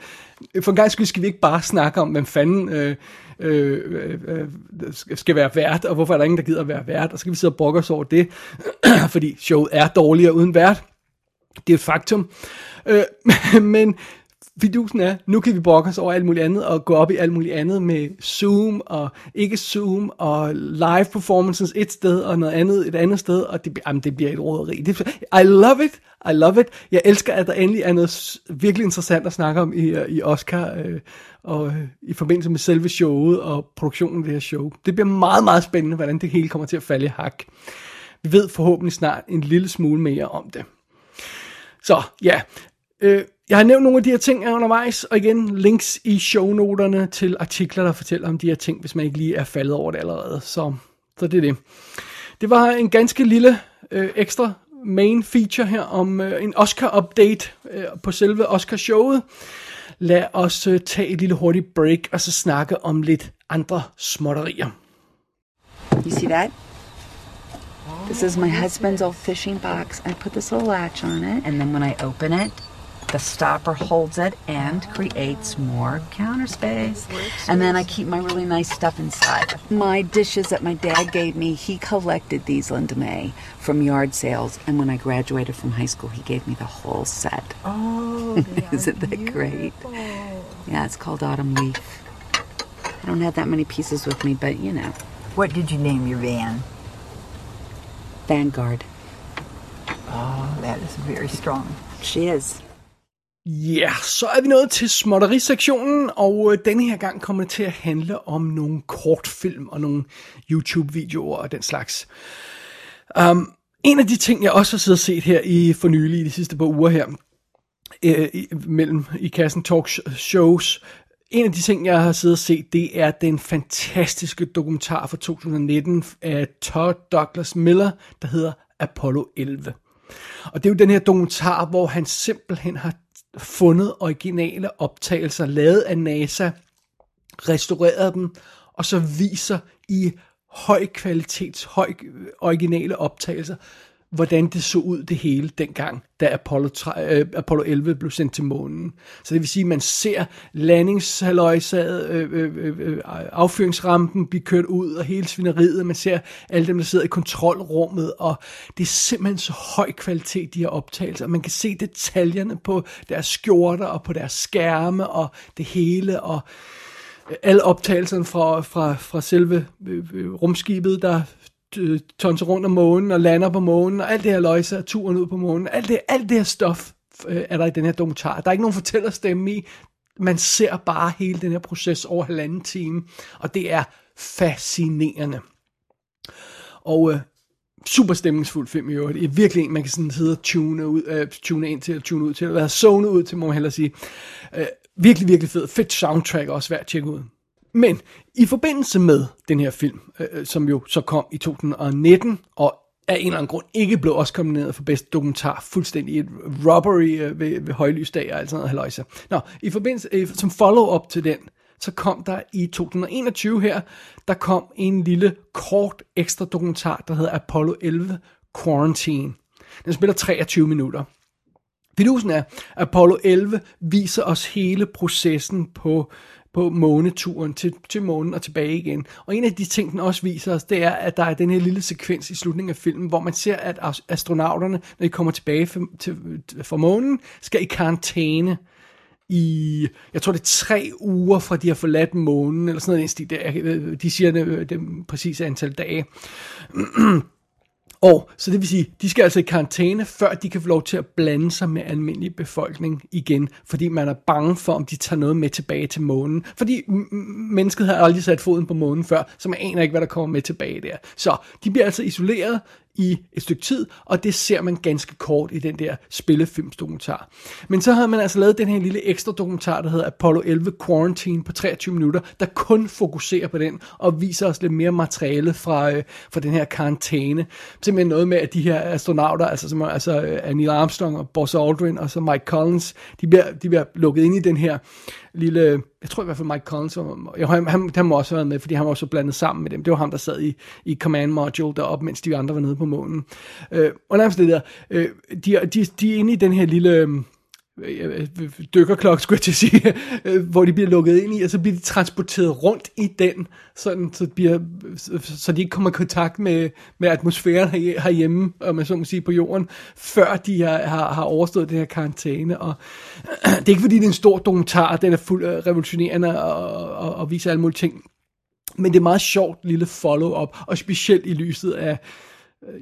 for en gang skyld skal vi ikke bare snakke om, hvem fanden øh, øh, øh, skal være vært, og hvorfor er der ingen, der gider at være vært, og så skal vi sidde og brokke os over det, fordi showet er dårligere uden vært. Det er et faktum. Øh, men fidusen er, nu kan vi brokke os over alt muligt andet, og gå op i alt muligt andet med Zoom, og ikke Zoom, og live performances et sted, og noget andet et andet sted, og det, jamen, det bliver et råderi. Det, I love it, I love it. Jeg elsker, at der endelig er noget virkelig interessant at snakke om i, øh, i Oscar, øh, og øh, i forbindelse med selve showet og produktionen af det her show. Det bliver meget, meget spændende, hvordan det hele kommer til at falde i hak. Vi ved forhåbentlig snart en lille smule mere om det. Så ja, øh, jeg har nævnt nogle af de her ting undervejs, og igen links i shownoterne til artikler, der fortæller om de her ting, hvis man ikke lige er faldet over det allerede. Så, så det er det. Det var en ganske lille øh, ekstra main feature her om øh, en Oscar-update øh, på selve Oscar-showet. Lad os øh, tage et lille hurtigt break, og så snakke om lidt andre småtterier. You see that? This is my husband's old fishing box. I put this little latch on it, and then when I open it, the stopper holds it and creates more counter space. And then I keep my really nice stuff inside. My dishes that my dad gave me, he collected these, Linda May, from yard sales. And when I graduated from high school, he gave me the whole set. Oh, Isn't that great? Yeah, it's called Autumn Leaf. I don't have that many pieces with me, but you know. What did you name your van? Vanguard. Oh, that is very strong. She is. Ja, yeah, så er vi nået til småtterisektionen, og øh, denne her gang kommer det til at handle om nogle kortfilm og nogle YouTube-videoer og den slags. Um, en af de ting, jeg også har siddet og set her i for nylig, i de sidste par uger her, øh, mellem i kassen talk shows, en af de ting, jeg har siddet og set, det er den fantastiske dokumentar fra 2019 af Todd Douglas Miller, der hedder Apollo 11. Og det er jo den her dokumentar, hvor han simpelthen har fundet originale optagelser, lavet af NASA, restaureret dem, og så viser i høj kvalitets, høj originale optagelser, hvordan det så ud det hele dengang, da Apollo, 3, øh, Apollo 11 blev sendt til månen. Så det vil sige, at man ser landingshaløjsaget, øh, øh, øh, øh affyringsrampen blive kørt ud, og hele svineriet, man ser alle dem, der sidder i kontrolrummet, og det er simpelthen så høj kvalitet, de her optagelser. Man kan se detaljerne på deres skjorter, og på deres skærme, og det hele, og alle optagelserne fra, fra, fra selve øh, øh, rumskibet, der tonser rundt om månen og lander på månen, og alt det her løjse og turen ud på månen, alt det, alt det her stof øh, er der i den her dokumentar. Der er ikke nogen fortællerstemme i, man ser bare hele den her proces over halvanden time, og det er fascinerende. Og øh, super stemningsfuld film i øvrigt. Det er virkelig en, man kan sådan sidde og tune, ud, øh, tune ind til, eller tune ud til, at være zone ud til, må man hellere sige. Øh, virkelig, virkelig fed. Fedt soundtrack også værd at tjekke ud. Men i forbindelse med den her film, øh, øh som jo så kom i 2019, og af en eller anden grund ikke blev også kombineret for bedste dokumentar, fuldstændig et robbery øh, ved, ved højlysdag og alt sådan noget haløjse. Nå, i forbindelse, øh, som follow-up til den, så kom der i 2021 her, der kom en lille kort ekstra dokumentar, der hedder Apollo 11 Quarantine. Den spiller 23 minutter. Fidusen er, Apollo 11 viser os hele processen på på måneturen til, til månen og tilbage igen. Og en af de ting, den også viser os, det er, at der er den her lille sekvens i slutningen af filmen, hvor man ser, at astronauterne, når de kommer tilbage fra, til, fra månen, skal i karantæne i, jeg tror det er tre uger fra de har forladt månen, eller sådan noget, de siger det, øh, det præcise antal dage. Og så det vil sige, de skal altså i karantæne, før de kan få lov til at blande sig med almindelig befolkning igen, fordi man er bange for, om de tager noget med tilbage til månen. Fordi mennesket har aldrig sat foden på månen før, så man aner ikke, hvad der kommer med tilbage der. Så de bliver altså isoleret i et stykke tid, og det ser man ganske kort i den der spillefilmsdokumentar. Men så har man altså lavet den her lille ekstra dokumentar, der hedder Apollo 11 Quarantine på 23 minutter, der kun fokuserer på den, og viser os lidt mere materiale fra, øh, fra den her karantæne. Simpelthen noget med, at de her astronauter, altså, som, altså øh, Neil Armstrong og Buzz Aldrin og så Mike Collins, de bliver, de bliver lukket ind i den her lille, jeg tror i hvert fald Mike Collins, var- jo, han, han, han må også have været med, fordi han var også blandet sammen med dem. Det var ham, der sad i, i command module deroppe, mens de andre var nede på månen. Øh, og nærmest det der, øh, de, de, de er inde i den her lille, øh, dykkerklok, skulle jeg til at sige, hvor de bliver lukket ind i, og så bliver de transporteret rundt i den, sådan, så, de bliver, så de ikke kommer i kontakt med, med atmosfæren her- herhjemme, og man så må sige, på jorden, før de har, har, har overstået den her karantæne. Og det er ikke fordi, det er en stor dokumentar, den er fuld af revolutionerende og, og, og viser alle mulige ting, men det er meget sjovt lille follow-up, og specielt i lyset af,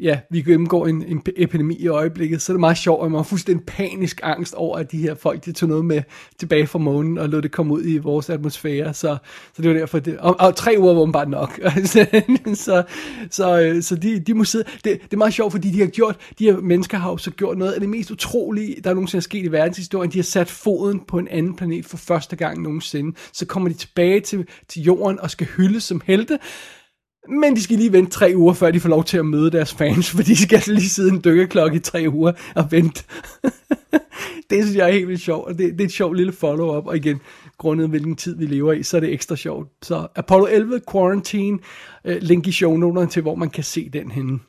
ja, vi gennemgår en, en epidemi i øjeblikket, så er det meget sjovt, at man har fuldstændig panisk angst over, at de her folk, de tog noget med tilbage fra månen, og lod det komme ud i vores atmosfære, så, så det var derfor, det, og, og tre uger var bare nok, så, så, så, så de, de må sidde, det, det er meget sjovt, fordi de har gjort, de her mennesker har jo så gjort noget af det mest utrolige, der er nogensinde er sket i verdenshistorien, de har sat foden på en anden planet for første gang nogensinde, så kommer de tilbage til, til jorden og skal hyldes som helte, men de skal lige vente tre uger, før de får lov til at møde deres fans, for de skal lige sidde en dykkerklokke i tre uger og vente. det synes jeg er helt vildt sjovt, og det, det er et sjovt lille follow-up, og igen, grundet hvilken tid vi lever i, så er det ekstra sjovt. Så Apollo 11 Quarantine, øh, link i shownoterne til, hvor man kan se den henne.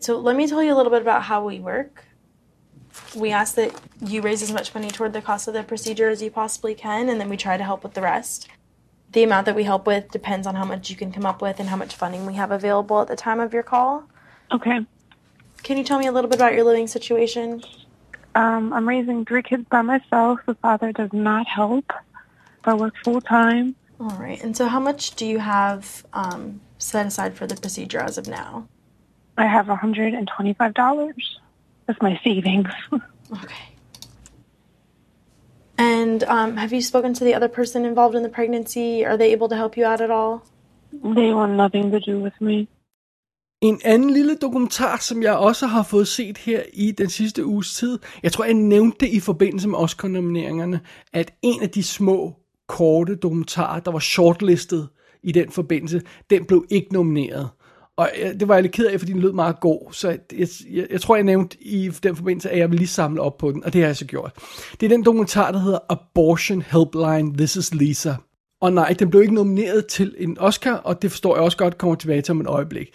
So let me tell you a little bit about how we work. We ask that you raise as much money toward the cost of the procedure as you possibly can, and then we try to help with the rest. The amount that we help with depends on how much you can come up with and how much funding we have available at the time of your call. Okay. Can you tell me a little bit about your living situation? Um, I'm raising three kids by myself. The father does not help. I work full time. All right. And so, how much do you have um, set aside for the procedure as of now? I have $125. That's my savings. Okay. And um, have you spoken to the other person involved in the pregnancy? Are they able to help you out at all? they want nothing to do with me. En anden lille dokumentar, som jeg også har fået set her i den sidste uges tid, jeg tror, jeg nævnte det i forbindelse med Oscar-nomineringerne, at en af de små, korte dokumentarer, der var shortlistet i den forbindelse, den blev ikke nomineret. Og øh, det var jeg lidt ked af, fordi den lød meget god, så jeg, jeg, jeg tror, jeg nævnte i den forbindelse, at jeg vil lige samle op på den, og det har jeg så gjort. Det er den dokumentar, der hedder Abortion Helpline, This is Lisa. Og nej, den blev ikke nomineret til en Oscar, og det forstår jeg også godt kommer tilbage til om et øjeblik.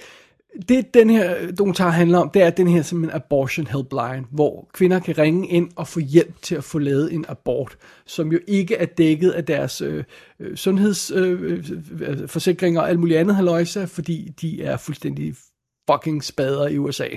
Det, den her dokumentar handler om, det er den her simpelthen abortion helpline, hvor kvinder kan ringe ind og få hjælp til at få lavet en abort, som jo ikke er dækket af deres øh, sundhedsforsikringer øh, øh, øh altså og alt muligt andet haløjse, fordi de er fuldstændig fucking spader i USA.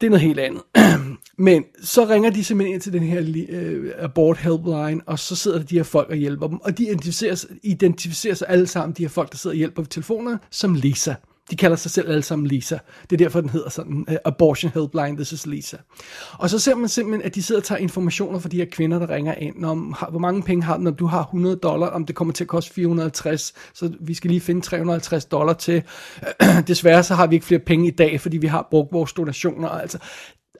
Det er noget helt andet. Men så ringer de simpelthen ind til den her øh, abort helpline, og så sidder der de her folk og hjælper dem. Og de identificerer, sig- identificerer sig alle sammen, de her folk, der sidder og hjælper ved telefonerne, som Lisa. De kalder sig selv alle sammen Lisa. Det er derfor, den hedder sådan, uh, Abortion Helpline, this is Lisa. Og så ser man simpelthen, at de sidder og tager informationer fra de her kvinder, der ringer ind, om har, hvor mange penge har du, om du har 100 dollar, om det kommer til at koste 450, så vi skal lige finde 350 dollar til. Desværre så har vi ikke flere penge i dag, fordi vi har brugt vores donationer. Altså,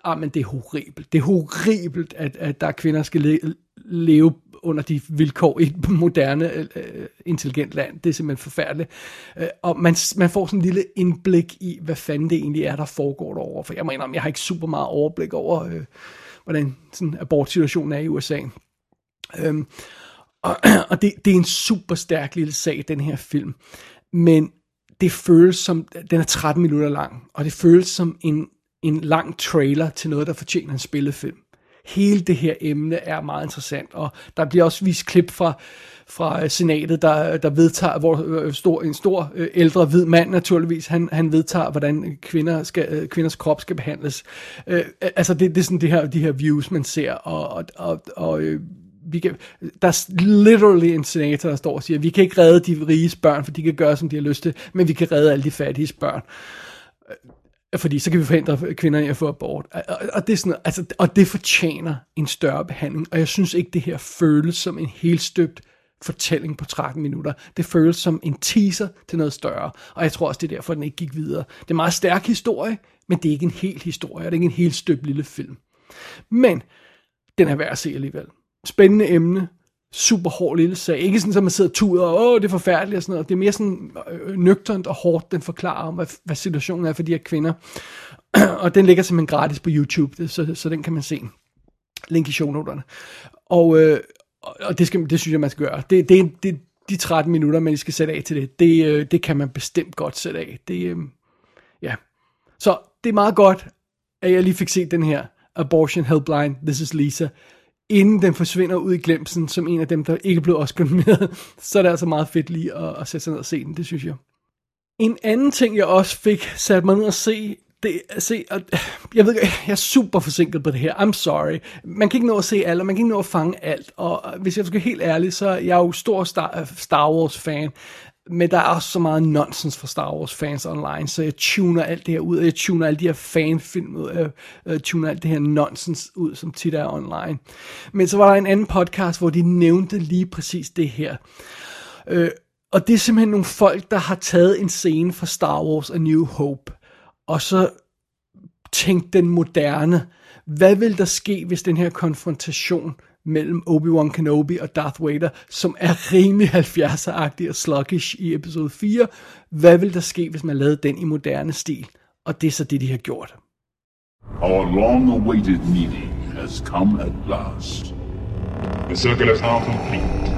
ah, men det er horribelt. Det er horribelt, at, at der er kvinder, der skal le- leve under de vilkår i et moderne, øh, øh, intelligent land. Det er simpelthen forfærdeligt. Øh, og man, man får sådan en lille indblik i, hvad fanden det egentlig er, der foregår derovre. For jeg mener, jeg har ikke super meget overblik over, øh, hvordan sådan abortsituationen er i USA. Øhm, og og det, det er en super stærk lille sag, den her film. Men det føles som, den er 13 minutter lang, og det føles som en, en lang trailer til noget, der fortjener en spillefilm. Hele det her emne er meget interessant, og der bliver også vist klip fra, fra øh, senatet, der, der vedtager, hvor øh, stor, en stor øh, ældre hvid mand naturligvis, han, han vedtager, hvordan kvinder skal, kvinders krop skal behandles. Øh, altså det, det er sådan det her, de her views, man ser, og, og, og, og vi kan, der er literally en senator, der står og siger, vi kan ikke redde de riges børn, for de kan gøre, som de har lyst til, men vi kan redde alle de fattige børn fordi så kan vi forhindre kvinderne i at få abort. Og, og, det er sådan, altså, og det fortjener en større behandling, og jeg synes ikke, det her føles som en helt støbt fortælling på 13 minutter. Det føles som en teaser til noget større, og jeg tror også, det er derfor, den ikke gik videre. Det er en meget stærk historie, men det er ikke en hel historie, det er ikke en helt støbt lille film. Men den er værd at se alligevel. Spændende emne, super hård lille sag. Ikke sådan, at man sidder og tuder, og åh, det er forfærdeligt og sådan noget. Det er mere sådan øh, nøgternt og hårdt, den forklarer om, hvad, hvad situationen er for de her kvinder. og den ligger simpelthen gratis på YouTube, så, så den kan man se. Link i shownoterne. Og, øh, og det, skal, det synes jeg, man skal gøre. Det, det, det, de 13 minutter, man skal sætte af til det, det, øh, det kan man bestemt godt sætte af. Det, øh, ja. Så det er meget godt, at jeg lige fik set den her Abortion Helpline, This is Lisa, inden den forsvinder ud i glemsen, som en af dem, der ikke blev Oscar med. Så er det altså meget fedt lige at, at sætte sig ned og se den, det synes jeg. En anden ting, jeg også fik sat mig ned og se, det, se, og, jeg ved jeg er super forsinket på det her, I'm sorry. Man kan ikke nå at se alt, og man kan ikke nå at fange alt, og hvis jeg skal være helt ærlig, så er jeg jo stor Star, Star Wars fan, men der er også så meget nonsens fra Star Wars fans online, så jeg tuner alt det her ud, og jeg tuner alle de her fanfilm ud, jeg, jeg tuner alt det her nonsens ud, som tit er online. Men så var der en anden podcast, hvor de nævnte lige præcis det her. Øh, og det er simpelthen nogle folk, der har taget en scene fra Star Wars A New Hope, og så tænkt den moderne. Hvad vil der ske, hvis den her konfrontation mellem Obi-Wan Kenobi og Darth Vader, som er rimelig 70'er-agtig og sluggish i episode 4. Hvad vil der ske, hvis man lavede den i moderne stil? Og det er så det, de har gjort. Our long-awaited meeting has come at last. The circle is now complete.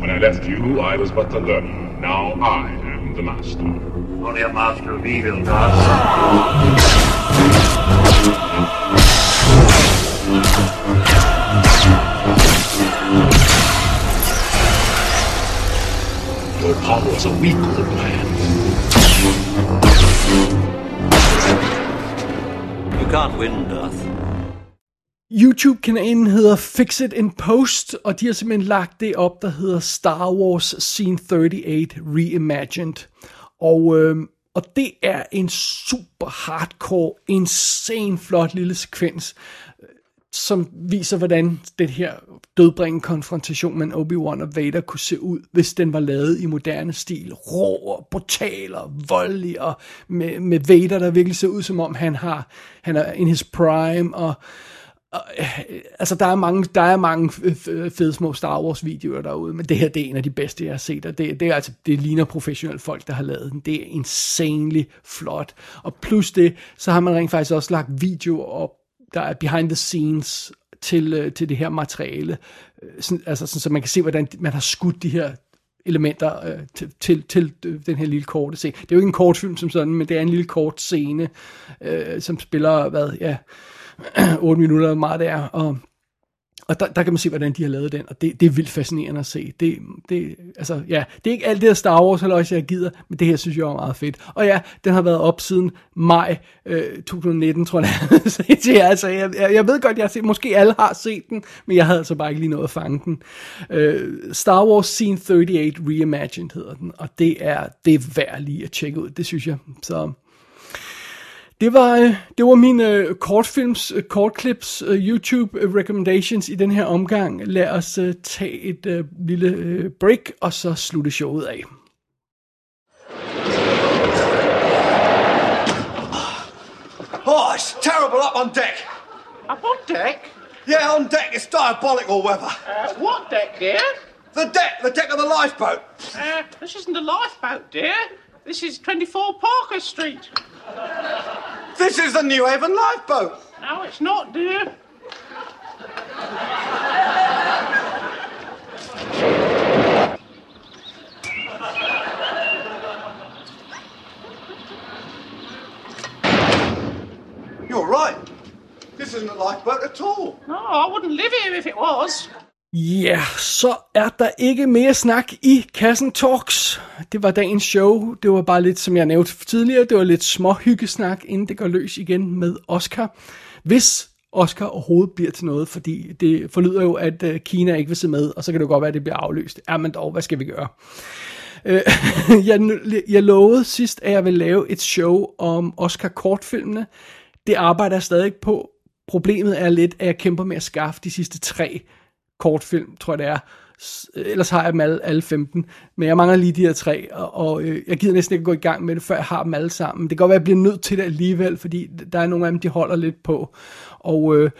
When I left you, I was but the learner. Now I am the master. Only a master of evil, Darth. Your powers are weak, old man. You can't win, Darth. YouTube-kanalen hedder Fix It in Post, og de har simpelthen lagt det op, der hedder Star Wars Scene 38 Reimagined. Og, øh, og det er en super hardcore, insane flot lille sekvens, som viser, hvordan den her dødbringende konfrontation mellem Obi-Wan og Vader kunne se ud, hvis den var lavet i moderne stil. Rå og brutal og voldelig, og med, med Vader, der virkelig ser ud, som om han har han er in his prime, og, og øh, altså der er mange, der er mange fede små Star Wars videoer derude, men det her det er en af de bedste jeg har set, og det, det er altså det ligner professionelle folk der har lavet den. Det er insanely flot. Og plus det, så har man rent faktisk også lagt videoer op der er behind the scenes til, øh, til det her materiale. Øh, sådan, altså sådan, så man kan se, hvordan man har skudt de her elementer øh, til, til, til øh, den her lille korte scene. Det er jo ikke en kortfilm som sådan, men det er en lille kort scene, øh, som spiller, hvad, ja, 8 minutter, meget det er, og og der, der kan man se, hvordan de har lavet den, og det, det er vildt fascinerende at se. Det, det, altså, ja, det er ikke alt det her Star Wars, eller også jeg gider, men det her synes jeg er meget fedt. Og ja, den har været op siden maj øh, 2019, tror jeg. altså, jeg, jeg ved godt, jeg har set, måske alle har set den, men jeg havde altså bare ikke lige nået at fange den. Øh, Star Wars Scene 38 Reimagined hedder den, og det er, det er værd lige at tjekke ud, det synes jeg. Så det var, øh, det var mine uh, kortfilms, uh, kortklips, YouTube recommendations i den her omgang. Lad os tage et lille break, og så slutte showet af. Oh, it's terrible up on deck. Up on deck? Yeah, on deck. It's diabolical weather. Uh, what deck, dear? The deck, the deck of the lifeboat. Uh, this isn't a lifeboat, dear. This is 24 Parker Street. This is the New Haven lifeboat. No, it's not, dear. You're right. This isn't a lifeboat at all. No, I wouldn't live here if it was. Ja, yeah, så er der ikke mere snak i Kassen Talks. Det var dagens show. Det var bare lidt, som jeg nævnte tidligere, det var lidt små hyggesnak, inden det går løs igen med Oscar. Hvis Oscar overhovedet bliver til noget, fordi det forlyder jo, at øh, Kina ikke vil se med, og så kan det godt være, at det bliver afløst. Ja, men dog, hvad skal vi gøre? Øh, jeg, jeg lovede sidst, at jeg vil lave et show om Oscar-kortfilmene. Det arbejder jeg stadig på. Problemet er lidt, at jeg kæmper med at skaffe de sidste tre kortfilm, tror jeg det er. Øh, ellers har jeg dem alle, alle 15, men jeg mangler lige de her tre, og, og øh, jeg gider næsten ikke gå i gang med det, før jeg har dem alle sammen. Det kan godt være, at jeg bliver nødt til det alligevel, fordi der er nogle af dem, de holder lidt på. Og øh,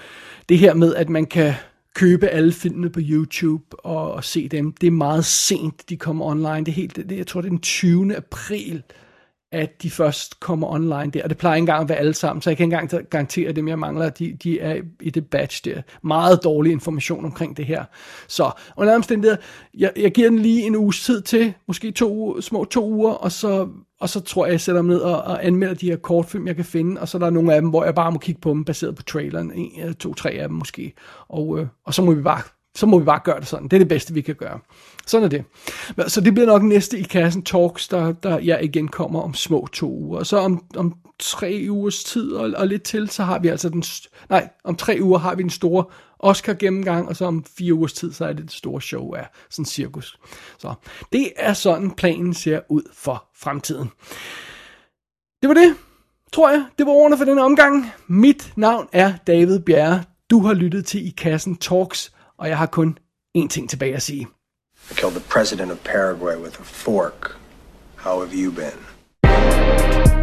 det her med, at man kan købe alle filmene på YouTube og, og se dem, det er meget sent, de kommer online. Det er helt, det, jeg tror, det er den 20. april, at de først kommer online der. Og det plejer ikke engang at være alle sammen, så jeg kan ikke engang garantere, at dem, jeg mangler, de, de er i det batch der. Meget dårlig information omkring det her. Så under omstændigheder, jeg, jeg giver den lige en uges tid til, måske to, små to uger, og så, og så tror jeg, jeg sætter mig ned og, og anmelder de her kortfilm, jeg kan finde, og så er der nogle af dem, hvor jeg bare må kigge på dem, baseret på traileren, en, øh, to, tre af dem måske, og, øh, og så må vi bare så må vi bare gøre det sådan. Det er det bedste, vi kan gøre. Sådan er det. Så det bliver nok næste i kassen Talks, der, der jeg igen kommer om små to uger. Og så om, om tre ugers tid og, og lidt til, så har vi altså den... st- Nej, om tre uger har vi den store Oscar-gennemgang, og så om fire ugers tid, så er det det store show af sådan cirkus. Så det er sådan, planen ser ud for fremtiden. Det var det, tror jeg. Det var ordene for denne omgang. Mit navn er David Bjerre. Du har lyttet til I Kassen Talks, og jeg har kun én ting tilbage at sige. I killed the president of Paraguay with a fork. How have you been?